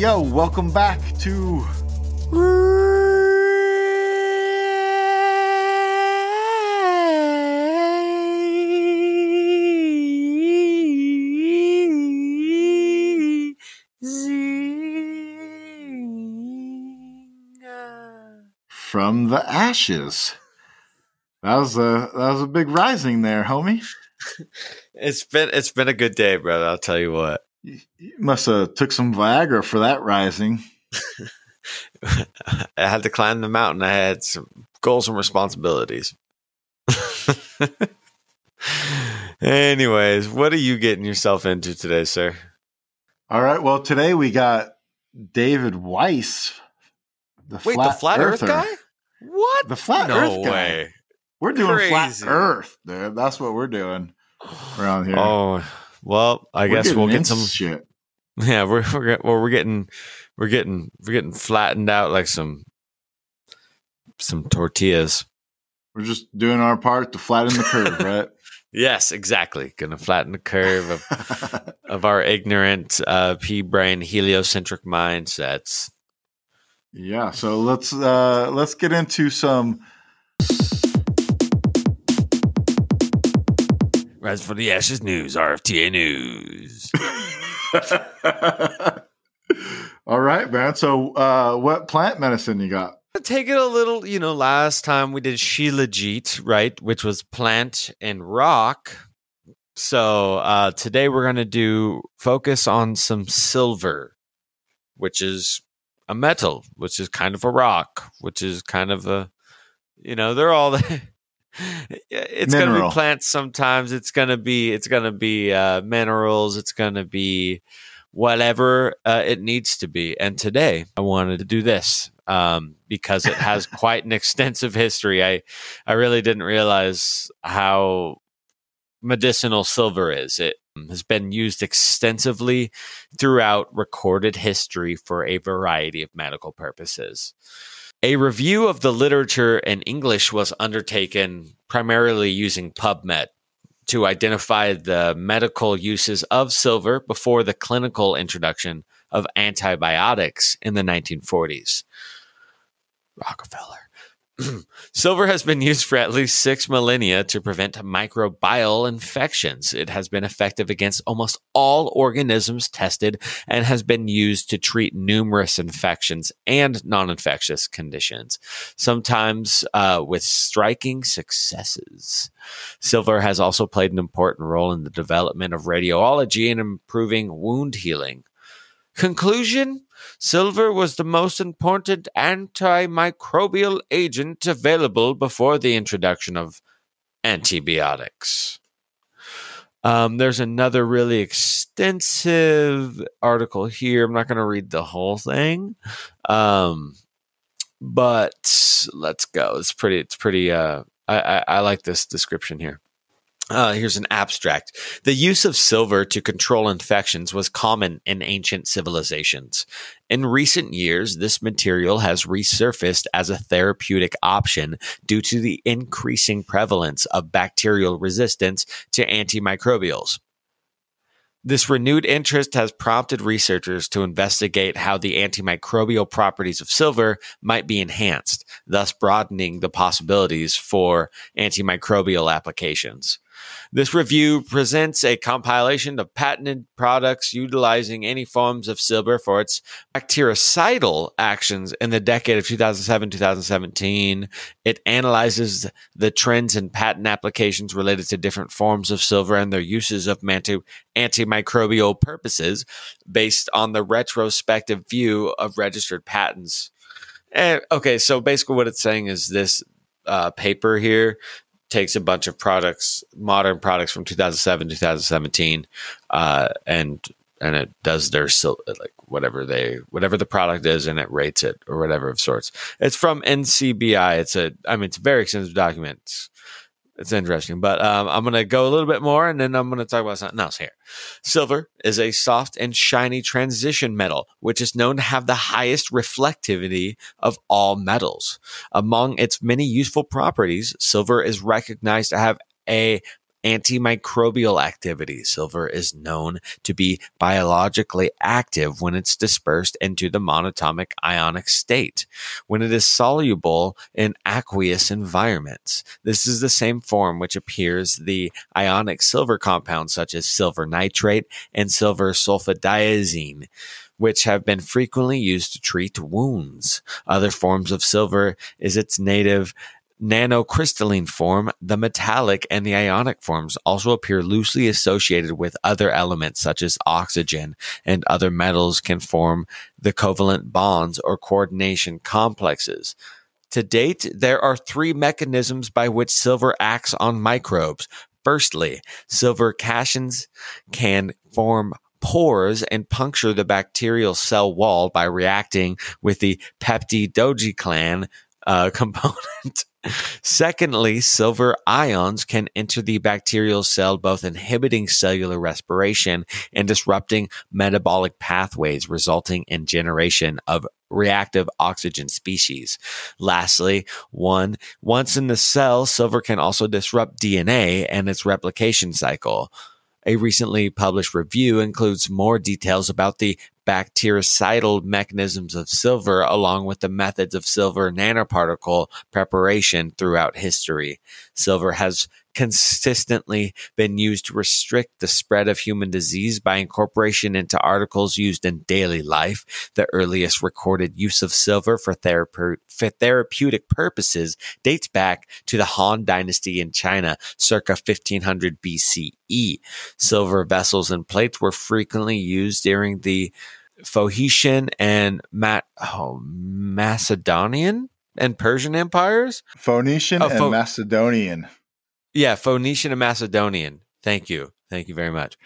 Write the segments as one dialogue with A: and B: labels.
A: yo, welcome back to From the Ashes. That was a that was a big rising there, homie.
B: It's been it's been a good day, brother. I'll tell you what.
A: You must have took some Viagra for that rising.
B: I had to climb the mountain. I had some goals and responsibilities. Anyways, what are you getting yourself into today, sir?
A: All right. Well, today we got David Weiss, the
B: Wait, the flat Earth guy? What?
A: The flat
B: no
A: Earth guy.
B: way.
A: We're doing flat Earth, dude. That's what we're doing around here.
B: Oh, well, I
A: We're
B: guess we'll get some.
A: shit.
B: Yeah, we're we're well, we're getting we're getting we're getting flattened out like some some tortillas.
A: We're just doing our part to flatten the curve, right?
B: Yes, exactly. Gonna flatten the curve of of our ignorant uh, pea brain heliocentric mindsets.
A: yeah. So let's uh let's get into some
B: For the Ashes News, RFTA News.
A: All right, man. So uh what plant medicine you got?
B: Take it a little, you know, last time we did Shilajit, right, which was plant and rock. So uh, today we're going to do focus on some silver, which is a metal, which is kind of a rock, which is kind of a, you know, they're all the. It's going to be plants sometimes. It's going to be it's to be uh, minerals. It's going to be whatever uh, it needs to be. And today I wanted to do this um, because it has quite an extensive history. I I really didn't realize how medicinal silver is. It has been used extensively throughout recorded history for a variety of medical purposes. A review of the literature in English was undertaken primarily using PubMed to identify the medical uses of silver before the clinical introduction of antibiotics in the 1940s. Rockefeller. Silver has been used for at least six millennia to prevent microbial infections. It has been effective against almost all organisms tested and has been used to treat numerous infections and non infectious conditions, sometimes uh, with striking successes. Silver has also played an important role in the development of radiology and improving wound healing. Conclusion Silver was the most important antimicrobial agent available before the introduction of antibiotics. Um, there's another really extensive article here. I'm not going to read the whole thing, um, but let's go. It's pretty. It's pretty. Uh, I, I, I like this description here. Uh, here's an abstract. The use of silver to control infections was common in ancient civilizations. In recent years, this material has resurfaced as a therapeutic option due to the increasing prevalence of bacterial resistance to antimicrobials. This renewed interest has prompted researchers to investigate how the antimicrobial properties of silver might be enhanced, thus broadening the possibilities for antimicrobial applications. This review presents a compilation of patented products utilizing any forms of silver for its bactericidal actions in the decade of 2007 2017. It analyzes the trends in patent applications related to different forms of silver and their uses of manti- antimicrobial purposes based on the retrospective view of registered patents. Eh, okay, so basically, what it's saying is this uh, paper here takes a bunch of products, modern products from 2007, 2017, uh, and and it does their like whatever they whatever the product is, and it rates it or whatever of sorts. It's from NCBI. It's a I mean it's a very extensive document. It's, it's interesting, but um, I'm going to go a little bit more, and then I'm going to talk about something else here. Silver is a soft and shiny transition metal, which is known to have the highest reflectivity of all metals. Among its many useful properties, silver is recognized to have a antimicrobial activity. Silver is known to be biologically active when it's dispersed into the monatomic ionic state, when it is soluble in aqueous environments. This is the same form which appears the ionic silver compounds such as silver nitrate and silver sulfadiazine which have been frequently used to treat wounds. Other forms of silver is its native nanocrystalline form, the metallic and the ionic forms also appear loosely associated with other elements such as oxygen and other metals can form the covalent bonds or coordination complexes. To date, there are three mechanisms by which silver acts on microbes. Firstly, silver cations can form pores and puncture the bacterial cell wall by reacting with the peptidoglycan uh, component. Secondly, silver ions can enter the bacterial cell, both inhibiting cellular respiration and disrupting metabolic pathways, resulting in generation of reactive oxygen species. Lastly, one, once in the cell, silver can also disrupt DNA and its replication cycle. A recently published review includes more details about the bactericidal mechanisms of silver along with the methods of silver nanoparticle preparation throughout history. Silver has consistently been used to restrict the spread of human disease by incorporation into articles used in daily life. The earliest recorded use of silver for, therape- for therapeutic purposes dates back to the Han Dynasty in China, circa 1500 BCE. Silver vessels and plates were frequently used during the Phoenician and Ma- oh, Macedonian and Persian empires.
A: Phoenician
B: Oh,
A: and
B: Pho-
A: Macedonian.
B: Yeah, Phoenician and Macedonian. Thank you. Thank you very much.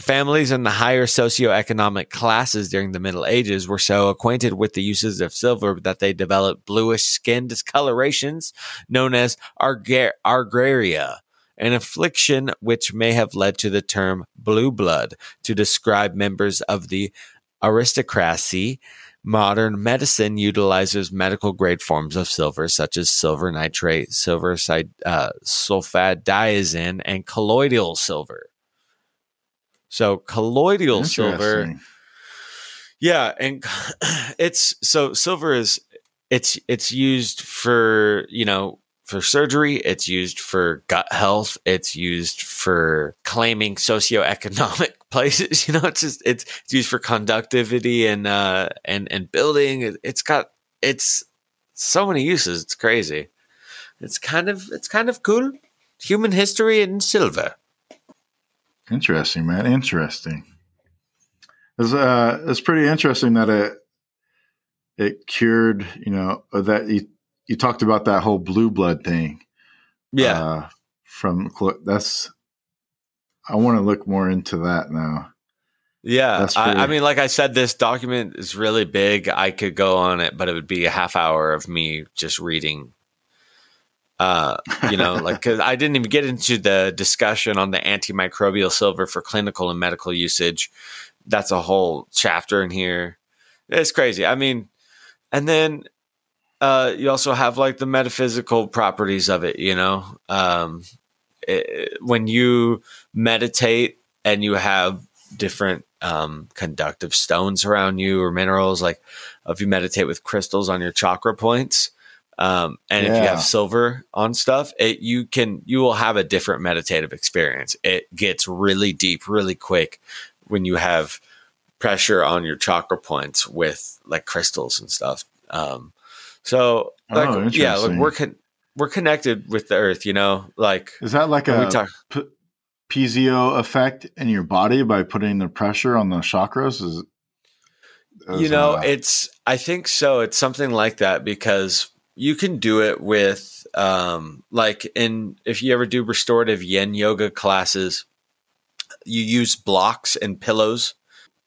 B: Families in the higher socioeconomic classes during the Middle Ages were so acquainted with the uses of silver that they developed bluish skin discolorations known as argar- argraria, an affliction which may have led to the term blue blood to describe members of the aristocracy. Modern medicine utilizes medical grade forms of silver, such as silver nitrate, silver uh, sulfadiazine, and colloidal silver. So, colloidal silver, yeah, and it's so silver is it's it's used for you know for surgery. It's used for gut health. It's used for claiming socioeconomic places. You know, it's just it's, it's used for conductivity and uh and and building. It- It's got it's so many uses. It's crazy. It's kind of it's kind of cool. Human history in silver.
A: Interesting, man. Interesting. It's uh, it's pretty interesting that it it cured. You know that you talked about that whole blue blood thing.
B: Yeah.
A: Uh, from that's. I want to look more into that now.
B: Yeah,
A: That's
B: I, I mean, like I said, this document is really big. I could go on it, but it would be a half hour of me just reading. Uh, you know, like because I didn't even get into the discussion on the antimicrobial silver for clinical and medical usage. That's a whole chapter in here. It's crazy. I mean, and then uh, you also have like the metaphysical properties of it. You know, um, it, when you meditate and you have different um, conductive stones around you or minerals, like if you meditate with crystals on your chakra points, um, and if you have silver on stuff, it you can you will have a different meditative experience. It gets really deep, really quick when you have pressure on your chakra points with like crystals and stuff. Um, so like
A: Oh,
B: yeah, like we're con- we're connected with the earth, you know, like
A: Is that like a
B: we talk.
A: p- piezo effect in your body by putting the pressure on the chakras? Is,
B: you know
A: uh,
B: it's i think so it's something like that because you can do it with um like in if you ever do restorative yin yoga classes you use blocks and pillows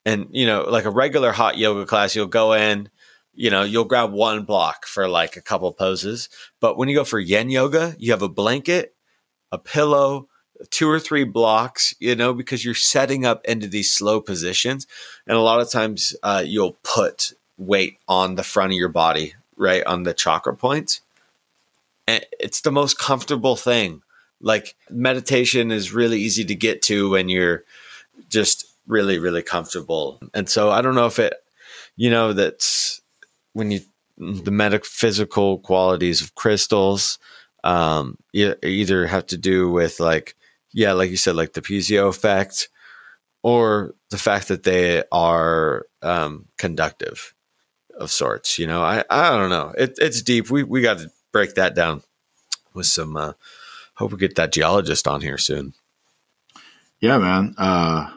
B: and you know like a regular hot yoga class you'll go in you know you'll grab one block for like a couple poses but when you go for yin yoga you have a blanket a pillow two or three blocks you know because you're setting up into these slow positions and a lot of times uh, you'll put weight on the front of your body right on the chakra points. And it's the most comfortable thing. Like meditation is really easy to get to when you're just really really comfortable. And so i don't know if it you know that's when you the metaphysical qualities of crystals um either have to do with like yeah like you said like the piezo effect or the fact that they are um conductive of sorts you know? I i don't know. It, it's deep. We we got to break that down with some uh hope we get that geologist on here soon.
A: Yeah man. Uh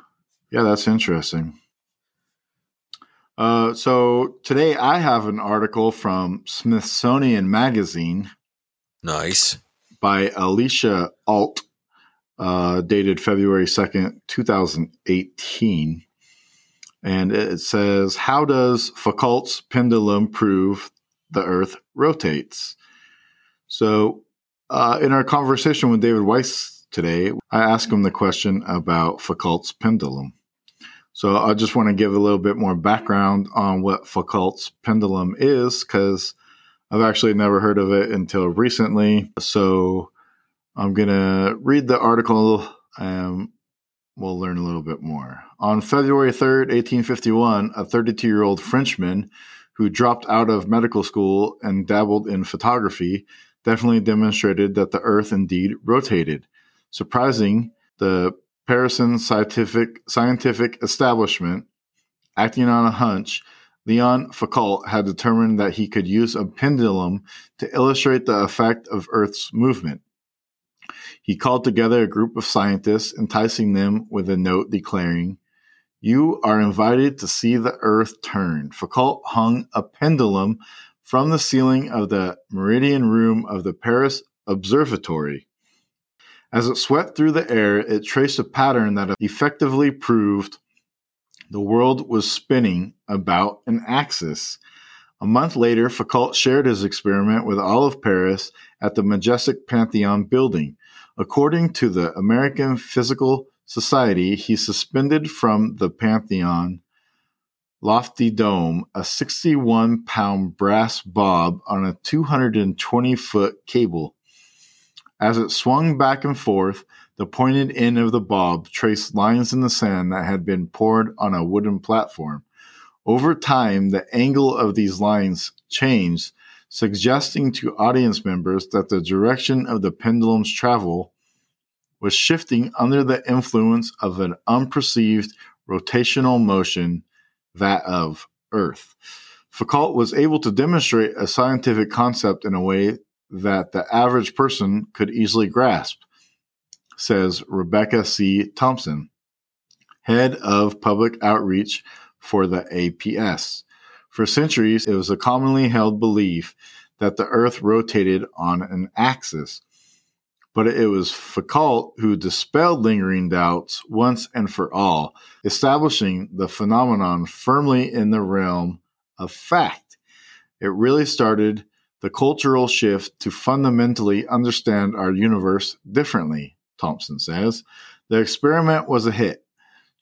A: yeah, that's interesting. Uh, so today I have an article from Smithsonian Magazine.
B: Nice.
A: By Alicia Ault, uh, dated February 2nd, 2018. And it says, How does Foucault's pendulum prove the Earth rotates? So, uh, in our conversation with David Weiss today, I asked him the question about Foucault's pendulum. So I just want to give a little bit more background on what Foucault's pendulum is because I've actually never heard of it until recently. So I'm going to read the article and we'll learn a little bit more. On February 3rd, 1851, a 32 year old Frenchman who dropped out of medical school and dabbled in photography definitely demonstrated that the Earth indeed rotated. Surprising, the Parisian scientific, scientific establishment, acting on a hunch, Leon Foucault had determined that he could use a pendulum to illustrate the effect of Earth's movement. He called together a group of scientists, enticing them with a note declaring, You are invited to see the Earth turn. Foucault hung a pendulum from the ceiling of the Meridian Room of the Paris Observatory. As it swept through the air, it traced a pattern that effectively proved the world was spinning about an axis. A month later, Foucault shared his experiment with all of Paris at the majestic Pantheon building. According to the American Physical Society, he suspended from the Pantheon lofty dome a 61 pound brass bob on a 220 foot cable. As it swung back and forth, the pointed end of the bob traced lines in the sand that had been poured on a wooden platform. Over time, the angle of these lines changed, suggesting to audience members that the direction of the pendulum's travel was shifting under the influence of an unperceived rotational motion, that of Earth. Foucault was able to demonstrate a scientific concept in a way that the average person could easily grasp, says Rebecca C. Thompson, head of public outreach for the APS. For centuries, it was a commonly held belief that the Earth rotated on an axis, but it was Foucault who dispelled lingering doubts once and for all, establishing the phenomenon firmly in the realm of fact. It really started the cultural shift to fundamentally understand our universe differently, Thompson says. The experiment was a hit,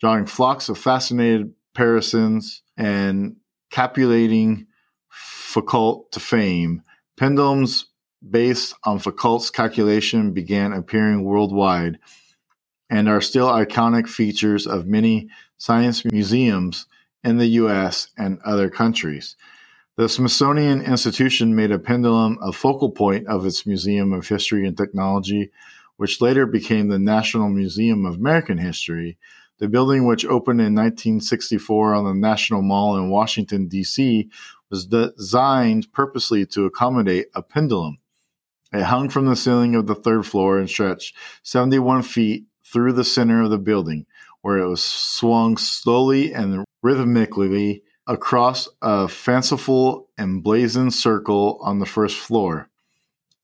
A: drawing flocks of fascinated Parisians and capulating Foucault to fame. Pendulums based on Foucault's calculation began appearing worldwide and are still iconic features of many science museums in the US and other countries. The Smithsonian Institution made a pendulum a focal point of its Museum of History and Technology, which later became the National Museum of American History. The building, which opened in 1964 on the National Mall in Washington, D.C., was designed purposely to accommodate a pendulum. It hung from the ceiling of the third floor and stretched 71 feet through the center of the building, where it was swung slowly and rhythmically across a fanciful emblazoned circle on the first floor.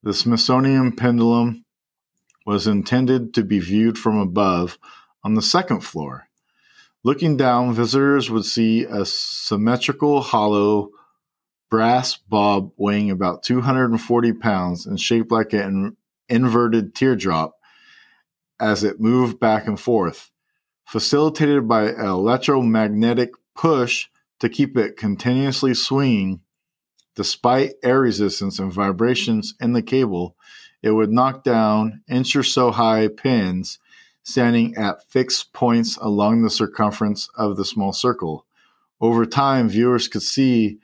A: The Smithsonian pendulum was intended to be viewed from above on the second floor. Looking down, visitors would see a symmetrical hollow brass bob weighing about 240 pounds and shaped like an inverted teardrop as it moved back and forth. Facilitated by an electromagnetic push to keep it continuously swinging despite air resistance and vibrations in the cable, it would knock down inch or so high pins standing at fixed points along the circumference of the small circle. Over time, viewers could see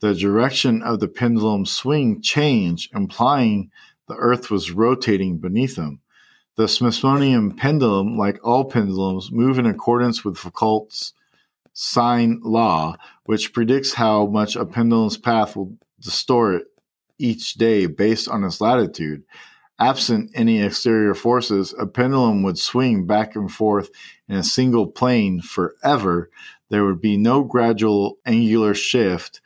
A: the direction of the pendulum swing change, implying the Earth was rotating beneath them. The Smithsonian pendulum, like all pendulums, move in accordance with Foucault's sine law, which predicts how much a pendulum's path will distort each day based on its latitude. Absent any exterior forces, a pendulum would swing back and forth in a single plane forever. There would be no gradual angular shift,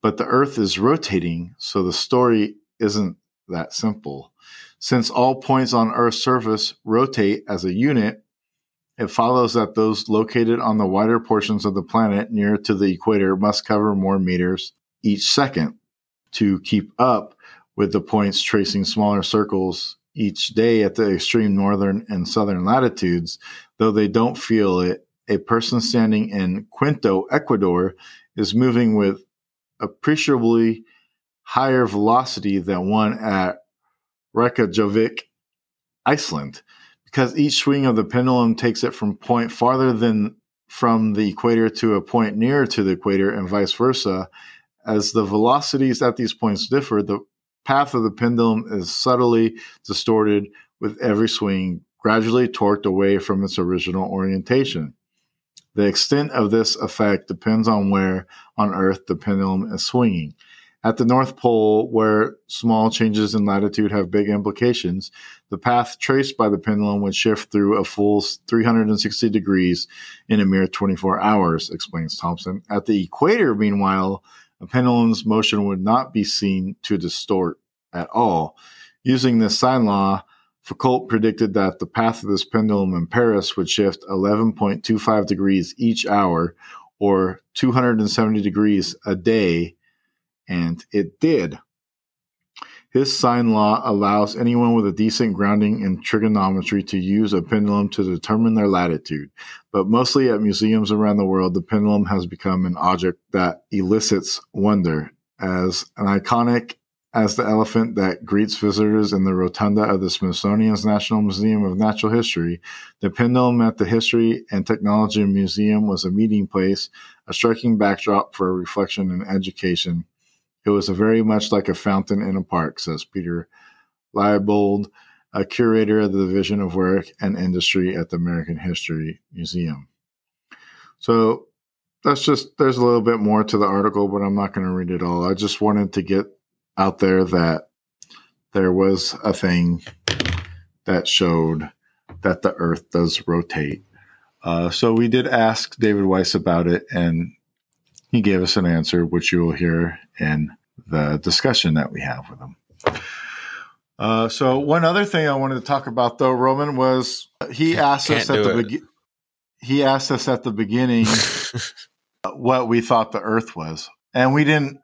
A: but the Earth is rotating, so the story isn't that simple. Since all points on Earth's surface rotate as a unit, it follows that those located on the wider portions of the planet near to the equator must cover more meters each second to keep up with the points tracing smaller circles each day at the extreme northern and southern latitudes, though they don't feel it. A person standing in Quito, Ecuador, is moving with appreciably higher velocity than one at Reykjavik, Iceland, because each swing of the pendulum takes it from point farther than from the equator to a point nearer to the equator and vice versa. As the velocities at these points differ, the path of the pendulum is subtly distorted with every swing, gradually torqued away from its original orientation. The extent of this effect depends on where on Earth the pendulum is swinging. At the North Pole, where small changes in latitude have big implications, the path traced by the pendulum would shift through a full 360 degrees in a mere 24 hours, explains Thompson. At the equator, meanwhile, a pendulum's motion would not be seen to distort at all. Using this sine law, Foucault predicted that the path of this pendulum in Paris would shift 11.25 degrees each hour, or 270 degrees a day, and it did. His sine law allows anyone with a decent grounding in trigonometry to use a pendulum to determine their latitude. But mostly at museums around the world, the pendulum has become an object that elicits wonder. As an iconic as the elephant that greets visitors in the rotunda of the Smithsonian's National Museum of Natural History, the pendulum at the History and Technology Museum was a meeting place, a striking backdrop for reflection and education. It was very much like a fountain in a park, says Peter Liebhold, a curator of the Division of Work and Industry at the American History Museum. So that's just, there's a little bit more to the article, but I'm not going to read it all. I just wanted to get out there that there was a thing that showed that the Earth does rotate. Uh, so we did ask David Weiss about it, and he gave us an answer, which you will hear in the discussion that we have with him. Uh, so one other thing I wanted to talk about, though, Roman, was he asked
B: Can't
A: us at the be- he asked us at the beginning what we thought the Earth was, and we didn't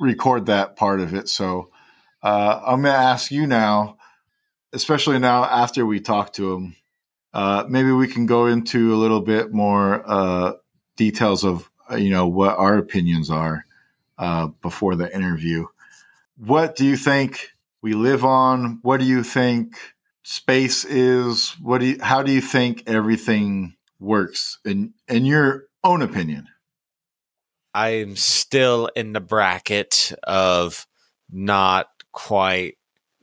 A: record that part of it. So uh, I'm going to ask you now, especially now after we talk to him, uh, maybe we can go into a little bit more uh, details of uh, you know what our opinions are uh, before the interview. What do you think we live on? What do you think space is? What do you, how do you think everything works in in your own opinion?
B: I'm still in the bracket of not quite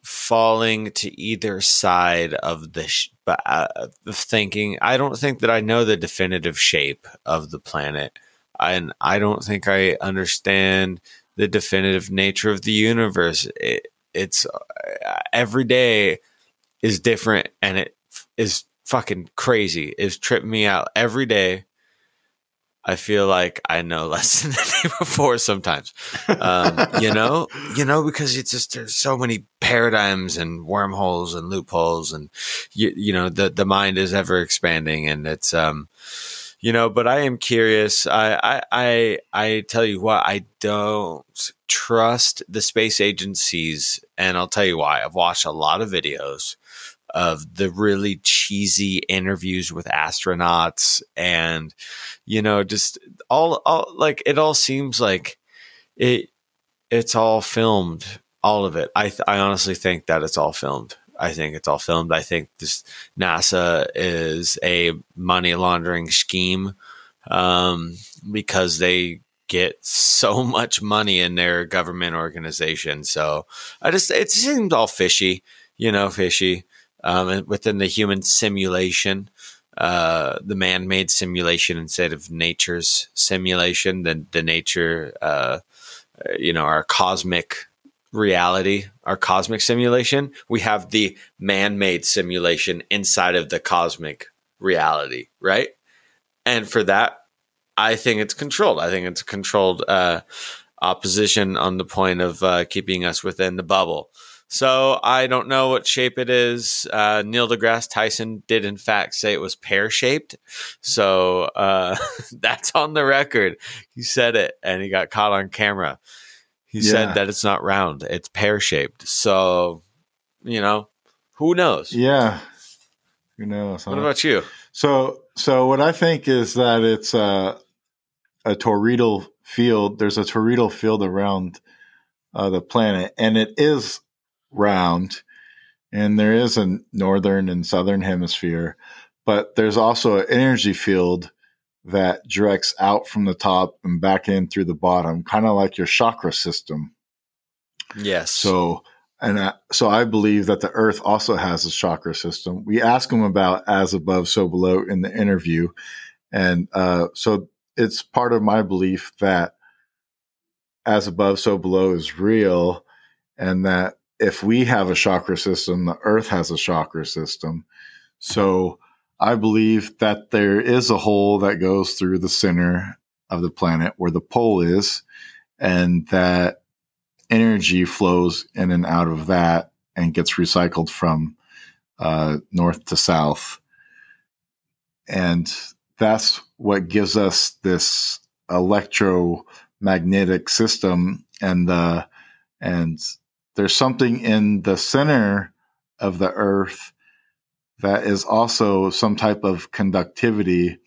B: falling to either side of the sh- uh, thinking. I don't think that I know the definitive shape of the planet, and I don't think I understand the definitive nature of the universe. It, it's uh, every day is different, and it is fucking crazy. It's tripping me out every day. I feel like I know less than the day before sometimes. Um, you know, you know, because it's just there's so many paradigms and wormholes and loopholes, and you, you know, the the mind is ever expanding, and it's um, you know. But I am curious. I I I, I tell you what, I don't trust the space agencies, and I'll tell you why. I've watched a lot of videos of the really cheesy interviews with astronauts and you know just all, all like it all seems like it it's all filmed all of it. I th- I honestly think that it's all filmed. I think it's all filmed. I think this NASA is a money laundering scheme um, because they get so much money in their government organization. So I just it seemed all fishy, you know, fishy um, within the human simulation, uh, the man-made simulation instead of nature's simulation. The the nature, uh, you know, our cosmic reality, our cosmic simulation, we have the man made simulation inside of the cosmic reality, right? And for that, I think it's controlled. I think it's controlled uh, opposition on the point of uh, keeping us within the bubble. So I don't know what shape it is. Uh, Neil deGrasse Tyson did, in fact, say it was pear shaped. So uh, that's on the record. He said it and he got caught on camera. He yeah. said that it's not round, it's pear shaped. So, you know, who knows?
A: Yeah. Who knows?
B: What about you?
A: So, so what I think is that it's a, a toroidal field. There's a toroidal field around uh, the planet, and it is round. And there is a northern and southern hemisphere, but there's also an energy field that directs out from the top and back in through the bottom, kind of like your chakra system.
B: Yes.
A: So, and I, so I believe that the Earth also has a chakra system. We ask him about as above, so below in the interview, and uh, so it's part of my belief that as above, so below is real, and that if we have a chakra system, the Earth has a chakra system. So I believe that there is a hole that goes through the center of the planet where the pole is, and that energy flows in and out of that and gets recycled from uh, north to south. And that's what gives us this electromagnetic system and the and there's something in the center of the earth that is also some type of conductivity.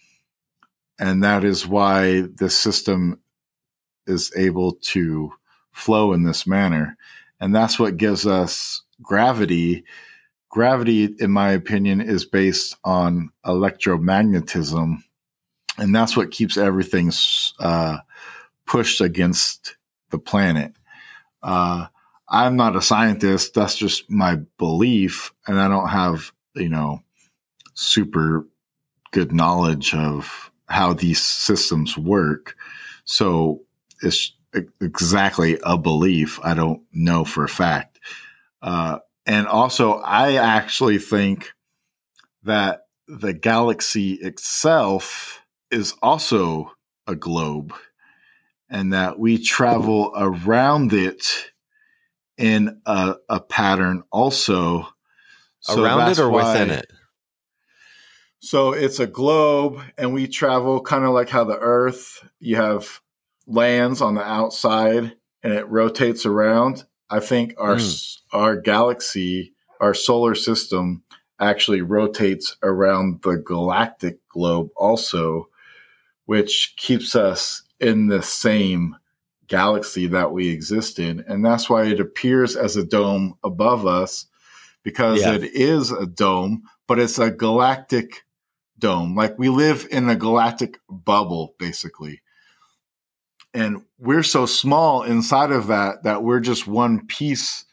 A: And that is why this system is able to flow in this manner. And that's what gives us gravity. Gravity, in my opinion, is based on electromagnetism. And that's what keeps everything uh, pushed against the planet. Uh, I'm not a scientist. That's just my belief. And I don't have you know, super good knowledge of how these systems work. So it's exactly a belief. I don't know for a fact. Uh, and also, I actually think that the galaxy itself is also a globe and that we travel around it in a, a pattern also
B: so Around it or why, within it?
A: So it's a globe, and we travel kind of like how the Earth, you have lands on the outside and it rotates around. I think our mm. our galaxy, our solar system actually rotates around the galactic globe also, which keeps us in the same galaxy that we exist in. And that's why it appears as a dome above us because yeah. it is a dome, but it's a galactic dome. Like we live in a galactic bubble, basically. And we're so small inside of that that we're just one piece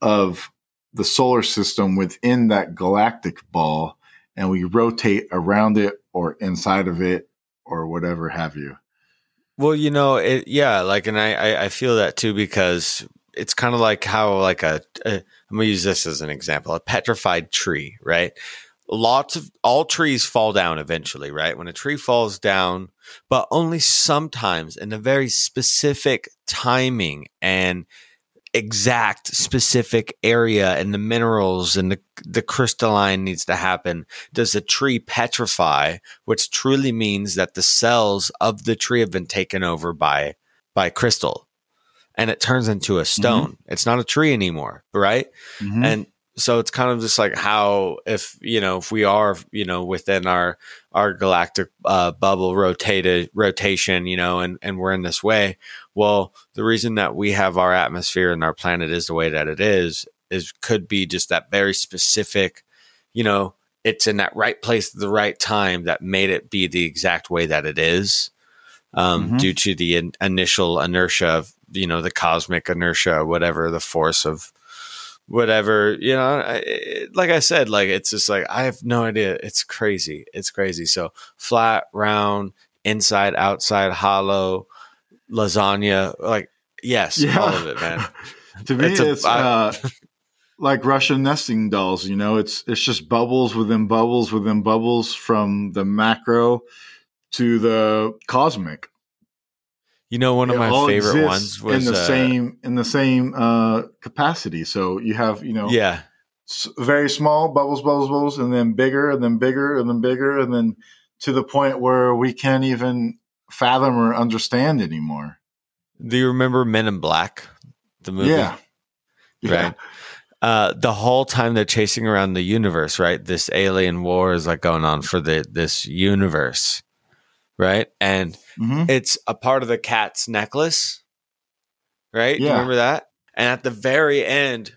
A: of the solar system within that galactic ball, and we rotate around it or inside of it or whatever have you.
B: Well, you know, it, yeah, like, and I, I feel that too because it's kind of like how like a, a I'm gonna use this as an example, a petrified tree, right? Lots of all trees fall down eventually, right? When a tree falls down, but only sometimes in a very specific timing and exact specific area and the minerals and the, the crystalline needs to happen does the tree petrify which truly means that the cells of the tree have been taken over by by crystal and it turns into a stone. Mm-hmm. It's not a tree anymore, right? Mm-hmm. And so it's kind of just like how if you know if we are you know within our our galactic uh, bubble rotated rotation you know and and we're in this way well the reason that we have our atmosphere and our planet is the way that it is is could be just that very specific you know it's in that right place at the right time that made it be the exact way that it is um, mm-hmm. due to the in- initial inertia of you know the cosmic inertia whatever the force of whatever you know it, like i said like it's just like i have no idea. It's crazy. It's crazy. So flat round inside outside hollow lasagna like yes yeah. all of it man.
A: To me it's, it's uh, like russian nesting dolls you know? It's it's just bubbles within bubbles within bubbles from the macro to the cosmic
B: you know, one of my favorite ones was
A: in the uh, same in the same uh, capacity. So you have you know
B: yeah
A: very small bubbles, bubbles, bubbles, and then bigger, and then bigger, and then bigger, and then to the point where we can't even fathom or understand anymore.
B: Do you remember Men in Black, the movie?
A: Yeah,
B: yeah. right. Uh, the whole time they're chasing around the universe, right? This alien war is like going on for the this universe, right? And mm-hmm. it's a part of the cat's necklace, right? Yeah. Remember that? And at the very end,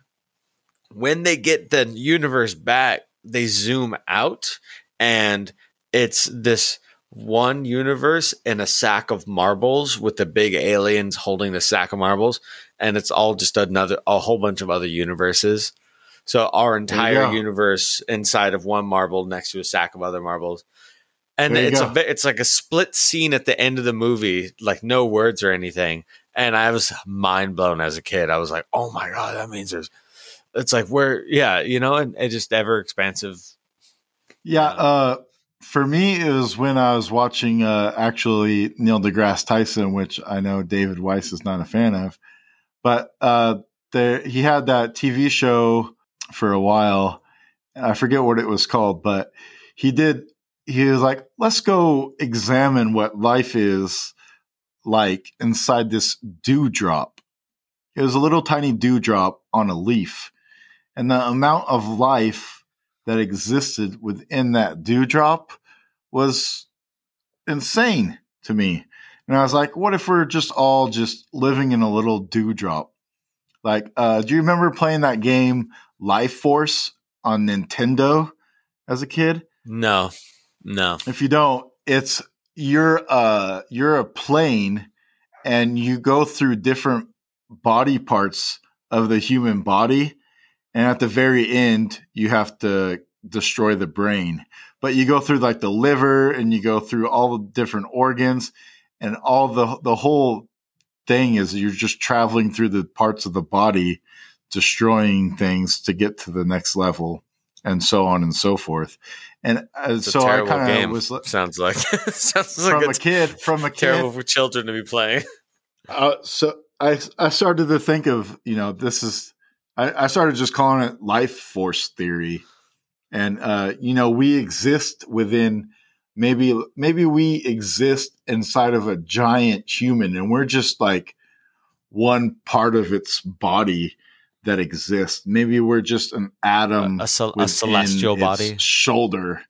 B: when they get the universe back, they zoom out and it's this one universe in a sack of marbles with the big aliens holding the sack of marbles and it's all just another a whole bunch of other universes so our entire universe inside of one marble next to a sack of other marbles and it's go. a it's like a split scene at the end of the movie, like no words or anything. And I was mind blown as a kid. I was like, "Oh my god, that means there's." It's like where, yeah, you know, and it just ever expansive.
A: Yeah, uh, for me, it was when I was watching uh, actually Neil deGrasse Tyson, which I know David Weiss is not a fan of, but uh, there he had that TV show for a while. I forget what it was called, but he did he was like, let's go examine what life is like inside this dewdrop. It was a little tiny dewdrop on a leaf. And the amount of life that existed within that dewdrop was insane to me. And I was like, what if we're just all just living in a little dewdrop? Like, uh, do you remember playing that game Life Force on Nintendo as a kid?
B: No. No.
A: If you don't, it's you're uh you're a plane and you go through different body parts of the human body and at the very end you have to destroy the brain. But you go through like the liver and you go through all the different organs and all the the whole thing is you're just traveling through the parts of the body destroying things to get to the next level and so on and so forth. And uh, so I kind of was
B: sounds like.
A: Sounds like from a, kid from a kid.
B: terrible for children to be playing.
A: Uh, so I I started to think of you know this is I, I started just calling it life force theory, and uh, you know we exist within maybe maybe we exist inside of a giant human, and we're just like one part of its body that exists. Maybe we're just an atom,
B: a, a, a celestial body,
A: shoulder.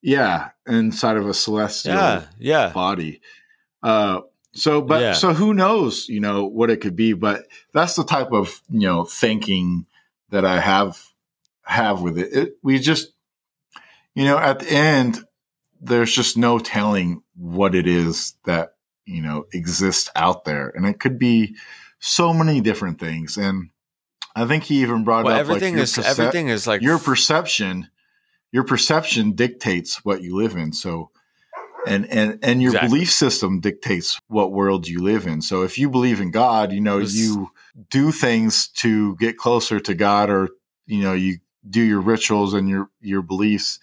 A: Yeah, inside of a celestial
B: yeah, yeah.
A: body. Uh, so, but yeah. so who knows? You know what it could be, but that's the type of you know thinking that I have have with it. it we just, you know, at the end, there's just no telling what it is that you know exists out there, and it could be so many different things. And I think he even brought well, up
B: everything
A: like
B: is perce- everything is like
A: your perception. Your perception dictates what you live in. So, and and and your exactly. belief system dictates what world you live in. So, if you believe in God, you know you do things to get closer to God, or you know you do your rituals and your your beliefs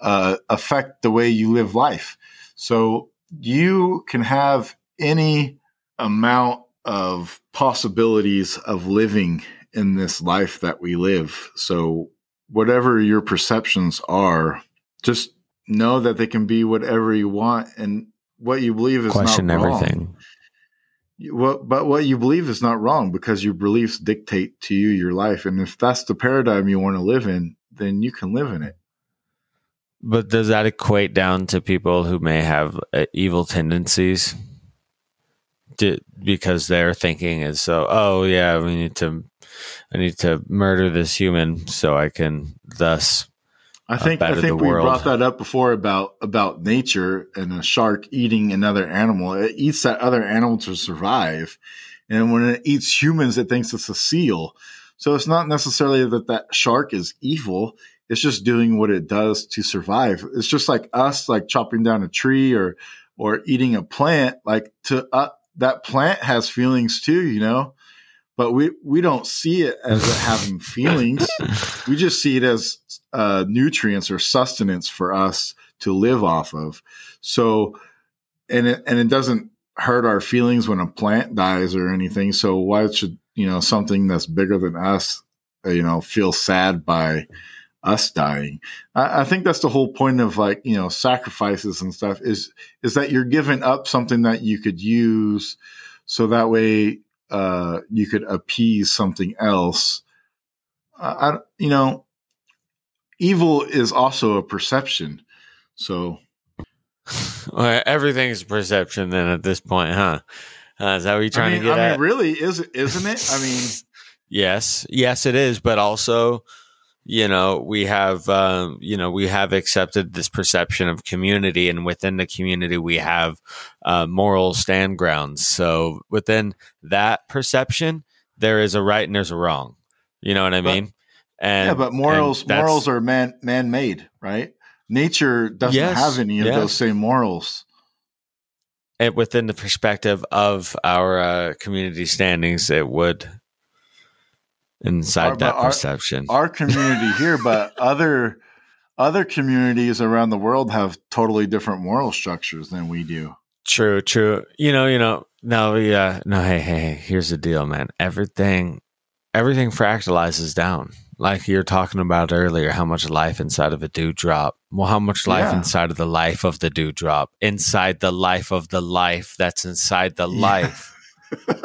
A: uh, affect the way you live life. So you can have any amount of possibilities of living in this life that we live. So, whatever your perceptions are, just know that they can be whatever you want and what you believe is
B: question
A: not
B: everything.
A: Well, but what you believe is not wrong because your beliefs dictate to you your life, and if that's the paradigm you want to live in, then you can live in it.
B: But does that equate down to people who may have uh, evil tendencies? To, because their thinking is so, oh yeah, we need to, I need to murder this human so I can thus.
A: I think I think we world. brought that up before about about nature and a shark eating another animal. It eats that other animal to survive, and when it eats humans, it thinks it's a seal. So it's not necessarily that that shark is evil it's just doing what it does to survive. It's just like us, like chopping down a tree or or eating a plant. Like to uh, that plant has feelings too, you know. But we we don't see it as having feelings. we just see it as uh, nutrients or sustenance for us to live off of. So, and it and it doesn't hurt our feelings when a plant dies or anything. So why should you know something that's bigger than us, you know, feel sad by us dying. I, I, think that's the whole point of like you know sacrifices and stuff is is that you're giving up something that you could use, so that way uh, you could appease something else. I, you know, evil is also a perception. So,
B: well, everything is perception then at this point, huh? Uh, is that what you're trying
A: I mean,
B: to get
A: I
B: at?
A: mean, really, is isn't it? I mean,
B: yes, yes, it is, but also you know we have um, you know we have accepted this perception of community and within the community we have uh, moral stand grounds. So within that perception there is a right and there's a wrong. You know what i mean?
A: And yeah but morals morals are man man made right? Nature doesn't yes, have any of yes. those same morals.
B: And within the perspective of our uh, community standings it would inside our, that perception.
A: Our, our community here, but other other communities around the world have totally different moral structures than we do.
B: True, true. You know, you know. No, yeah, no. Hey, hey, hey. Here's the deal, man. Everything, everything fractalizes down. Like you're talking about earlier, how much life inside of a dewdrop. Well, how much life yeah. inside of the life of the dewdrop, inside the life of the life that's inside the yeah. life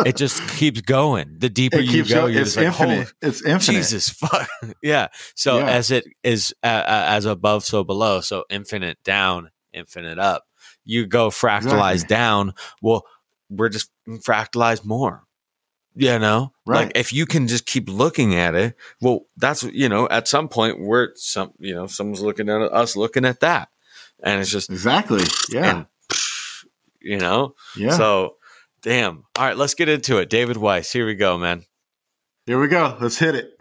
B: it just keeps going. The deeper you go,
A: you're it's infinite. Like, it's infinite.
B: Jesus fuck. yeah. So yeah. as it is uh, uh, as above, so below. So infinite down, infinite up. You go fractalize exactly. down. Well, we're just fractalize more. You know, right. like if you can just keep looking at it, well, that's you know, at some point we're some you know, someone's looking at us looking at that, and it's just
A: exactly yeah, and,
B: you know, yeah. So Damn. All right, let's get into it. David Weiss, here we go, man.
A: Here we go. Let's hit it.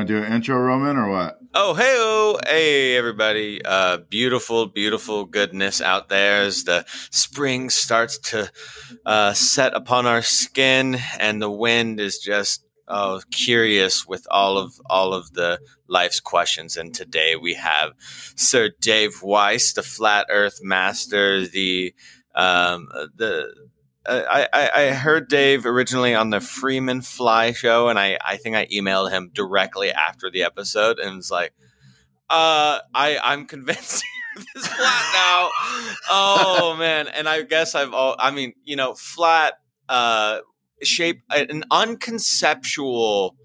A: Want to do an intro, Roman, or what?
B: Oh, hey, oh, hey, everybody! Uh, beautiful, beautiful goodness out there as the spring starts to uh, set upon our skin, and the wind is just oh curious with all of all of the life's questions. And today we have Sir Dave Weiss, the flat Earth master, the um, the I, I, I heard Dave originally on the Freeman Fly show, and I, I think I emailed him directly after the episode and was like, uh, I, I'm convinced this flat now. Oh man. And I guess I've all, I mean, you know, flat, uh, shape, an unconceptual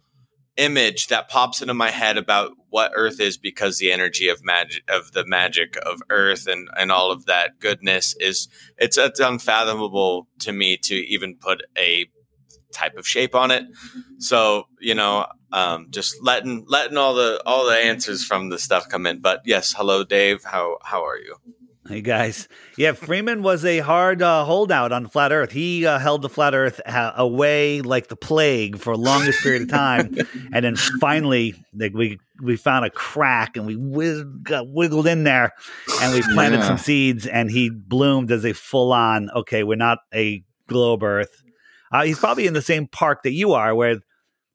B: image that pops into my head about what earth is because the energy of magic of the magic of earth and and all of that goodness is it's it's unfathomable to me to even put a type of shape on it. So you know um, just letting letting all the all the answers from the stuff come in. But yes hello dave. How how are you
C: Hey guys, yeah, Freeman was a hard uh, holdout on flat Earth. He uh, held the flat Earth ha- away like the plague for a longest period of time, and then finally, like we we found a crack and we whiz- got wiggled in there, and we planted yeah. some seeds, and he bloomed as a full on. Okay, we're not a globe Earth. Uh, he's probably in the same park that you are, where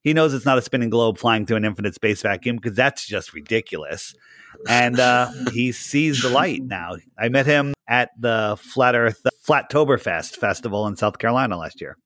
C: he knows it's not a spinning globe flying through an infinite space vacuum because that's just ridiculous and uh, he sees the light now. I met him at the Flat Earth Flattoberfest festival in South Carolina last year.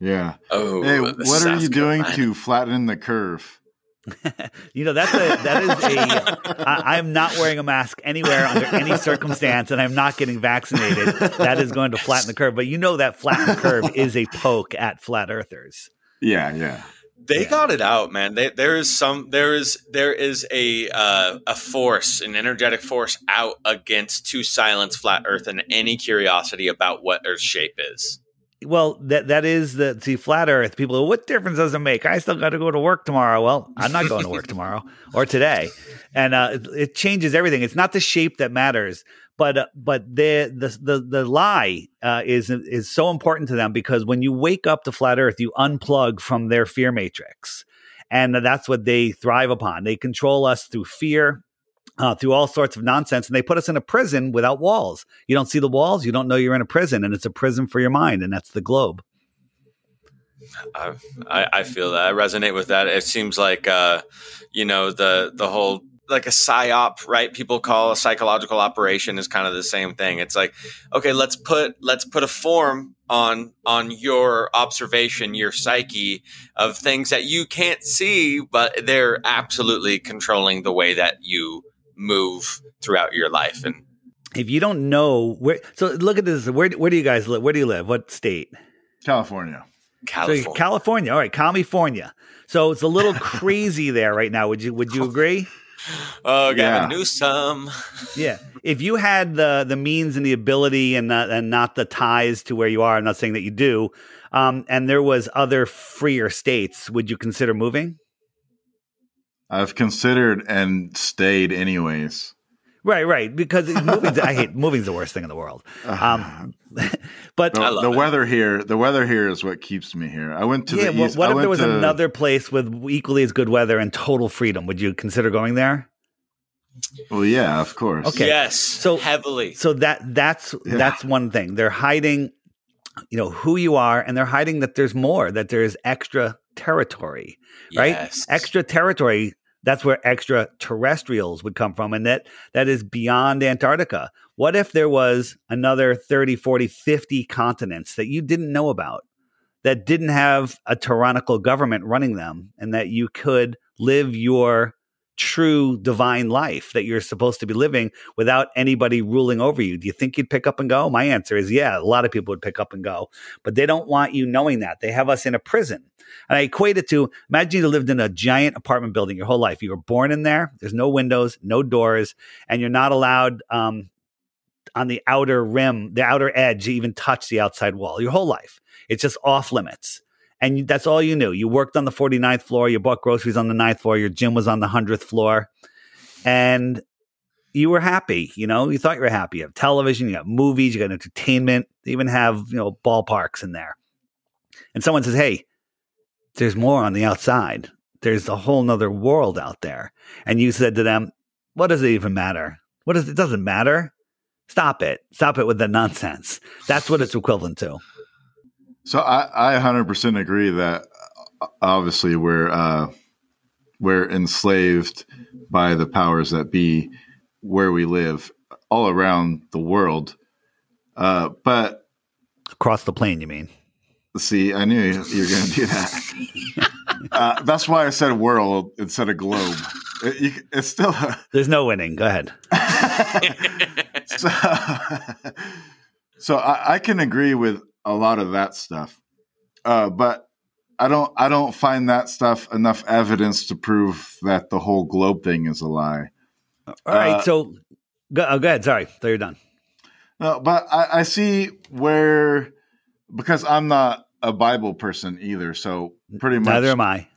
A: Yeah. Oh, hey, what South are you doing to flatten the curve?
C: you know that's a that is a I, I'm not wearing a mask anywhere under any circumstance, and I'm not getting vaccinated. That is going to flatten the curve. But you know that flatten the curve is a poke at flat earthers.
A: Yeah, yeah.
B: They yeah. got it out, man. They, there is some, there is, there is a uh, a force, an energetic force out against to silence flat Earth and any curiosity about what Earth's shape is.
C: Well, that that is the see flat Earth. People, what difference does it make? I still got to go to work tomorrow. Well, I'm not going to work tomorrow or today, and uh, it, it changes everything. It's not the shape that matters but uh, but the the the, lie uh, is is so important to them because when you wake up to flat Earth, you unplug from their fear matrix, and that's what they thrive upon. They control us through fear. Uh, through all sorts of nonsense, and they put us in a prison without walls. You don't see the walls, you don't know you're in a prison, and it's a prison for your mind, and that's the globe.
B: I, I feel that I resonate with that. It seems like uh, you know the the whole like a psyop, right? People call a psychological operation is kind of the same thing. It's like, okay, let's put let's put a form on on your observation, your psyche of things that you can't see, but they're absolutely controlling the way that you move throughout your life. And
C: if you don't know where, so look at this. Where where do you guys live? Where do you live? What state?
A: California.
C: California. So California. All right, California. So it's a little crazy there right now. Would you would you agree?
B: Oh, Gavin yeah. Newsom.
C: yeah, if you had the the means and the ability and not, and not the ties to where you are, I'm not saying that you do, um, and there was other freer states, would you consider moving?
A: I've considered and stayed anyways.
C: Right, right. Because moving, I hate moving's the worst thing in the world. Um, but
A: the, the weather here, the weather here is what keeps me here. I went to yeah, the well, east.
C: What
A: I
C: if there was
A: to,
C: another place with equally as good weather and total freedom? Would you consider going there?
A: Well, yeah, of course.
B: Okay, yes, so heavily.
C: So that that's yeah. that's one thing. They're hiding, you know, who you are, and they're hiding that there's more. That there's extra territory, right? Yes. Extra territory that's where extraterrestrials would come from and that that is beyond antarctica what if there was another 30 40 50 continents that you didn't know about that didn't have a tyrannical government running them and that you could live your true divine life that you're supposed to be living without anybody ruling over you. Do you think you'd pick up and go? My answer is yeah, a lot of people would pick up and go, but they don't want you knowing that. They have us in a prison. And I equate it to imagine you lived in a giant apartment building your whole life. You were born in there, there's no windows, no doors, and you're not allowed um, on the outer rim, the outer edge, to even touch the outside wall your whole life. It's just off limits and that's all you knew. You worked on the 49th floor, you bought groceries on the ninth floor, your gym was on the 100th floor, and you were happy. You know, you thought you were happy. You have television, you got movies, you got entertainment, they even have, you know, ballparks in there. And someone says, hey, there's more on the outside. There's a whole nother world out there. And you said to them, what does it even matter? What does it doesn't matter? Stop it. Stop it with the nonsense. That's what it's equivalent to.
A: So I, I 100% agree that obviously we're uh, we're enslaved by the powers that be where we live all around the world. Uh, but
C: across the plane, you mean?
A: See, I knew you were going to do that. uh, that's why I said world instead of globe. It, you, it's still. A,
C: There's no winning. Go ahead.
A: so, so I, I, can agree with a lot of that stuff, uh, but I don't. I don't find that stuff enough evidence to prove that the whole globe thing is a lie.
C: All right. Uh, so go, oh, go ahead. Sorry, so you're done.
A: No, but I, I see where because I'm not a Bible person either, so pretty much
C: neither am I.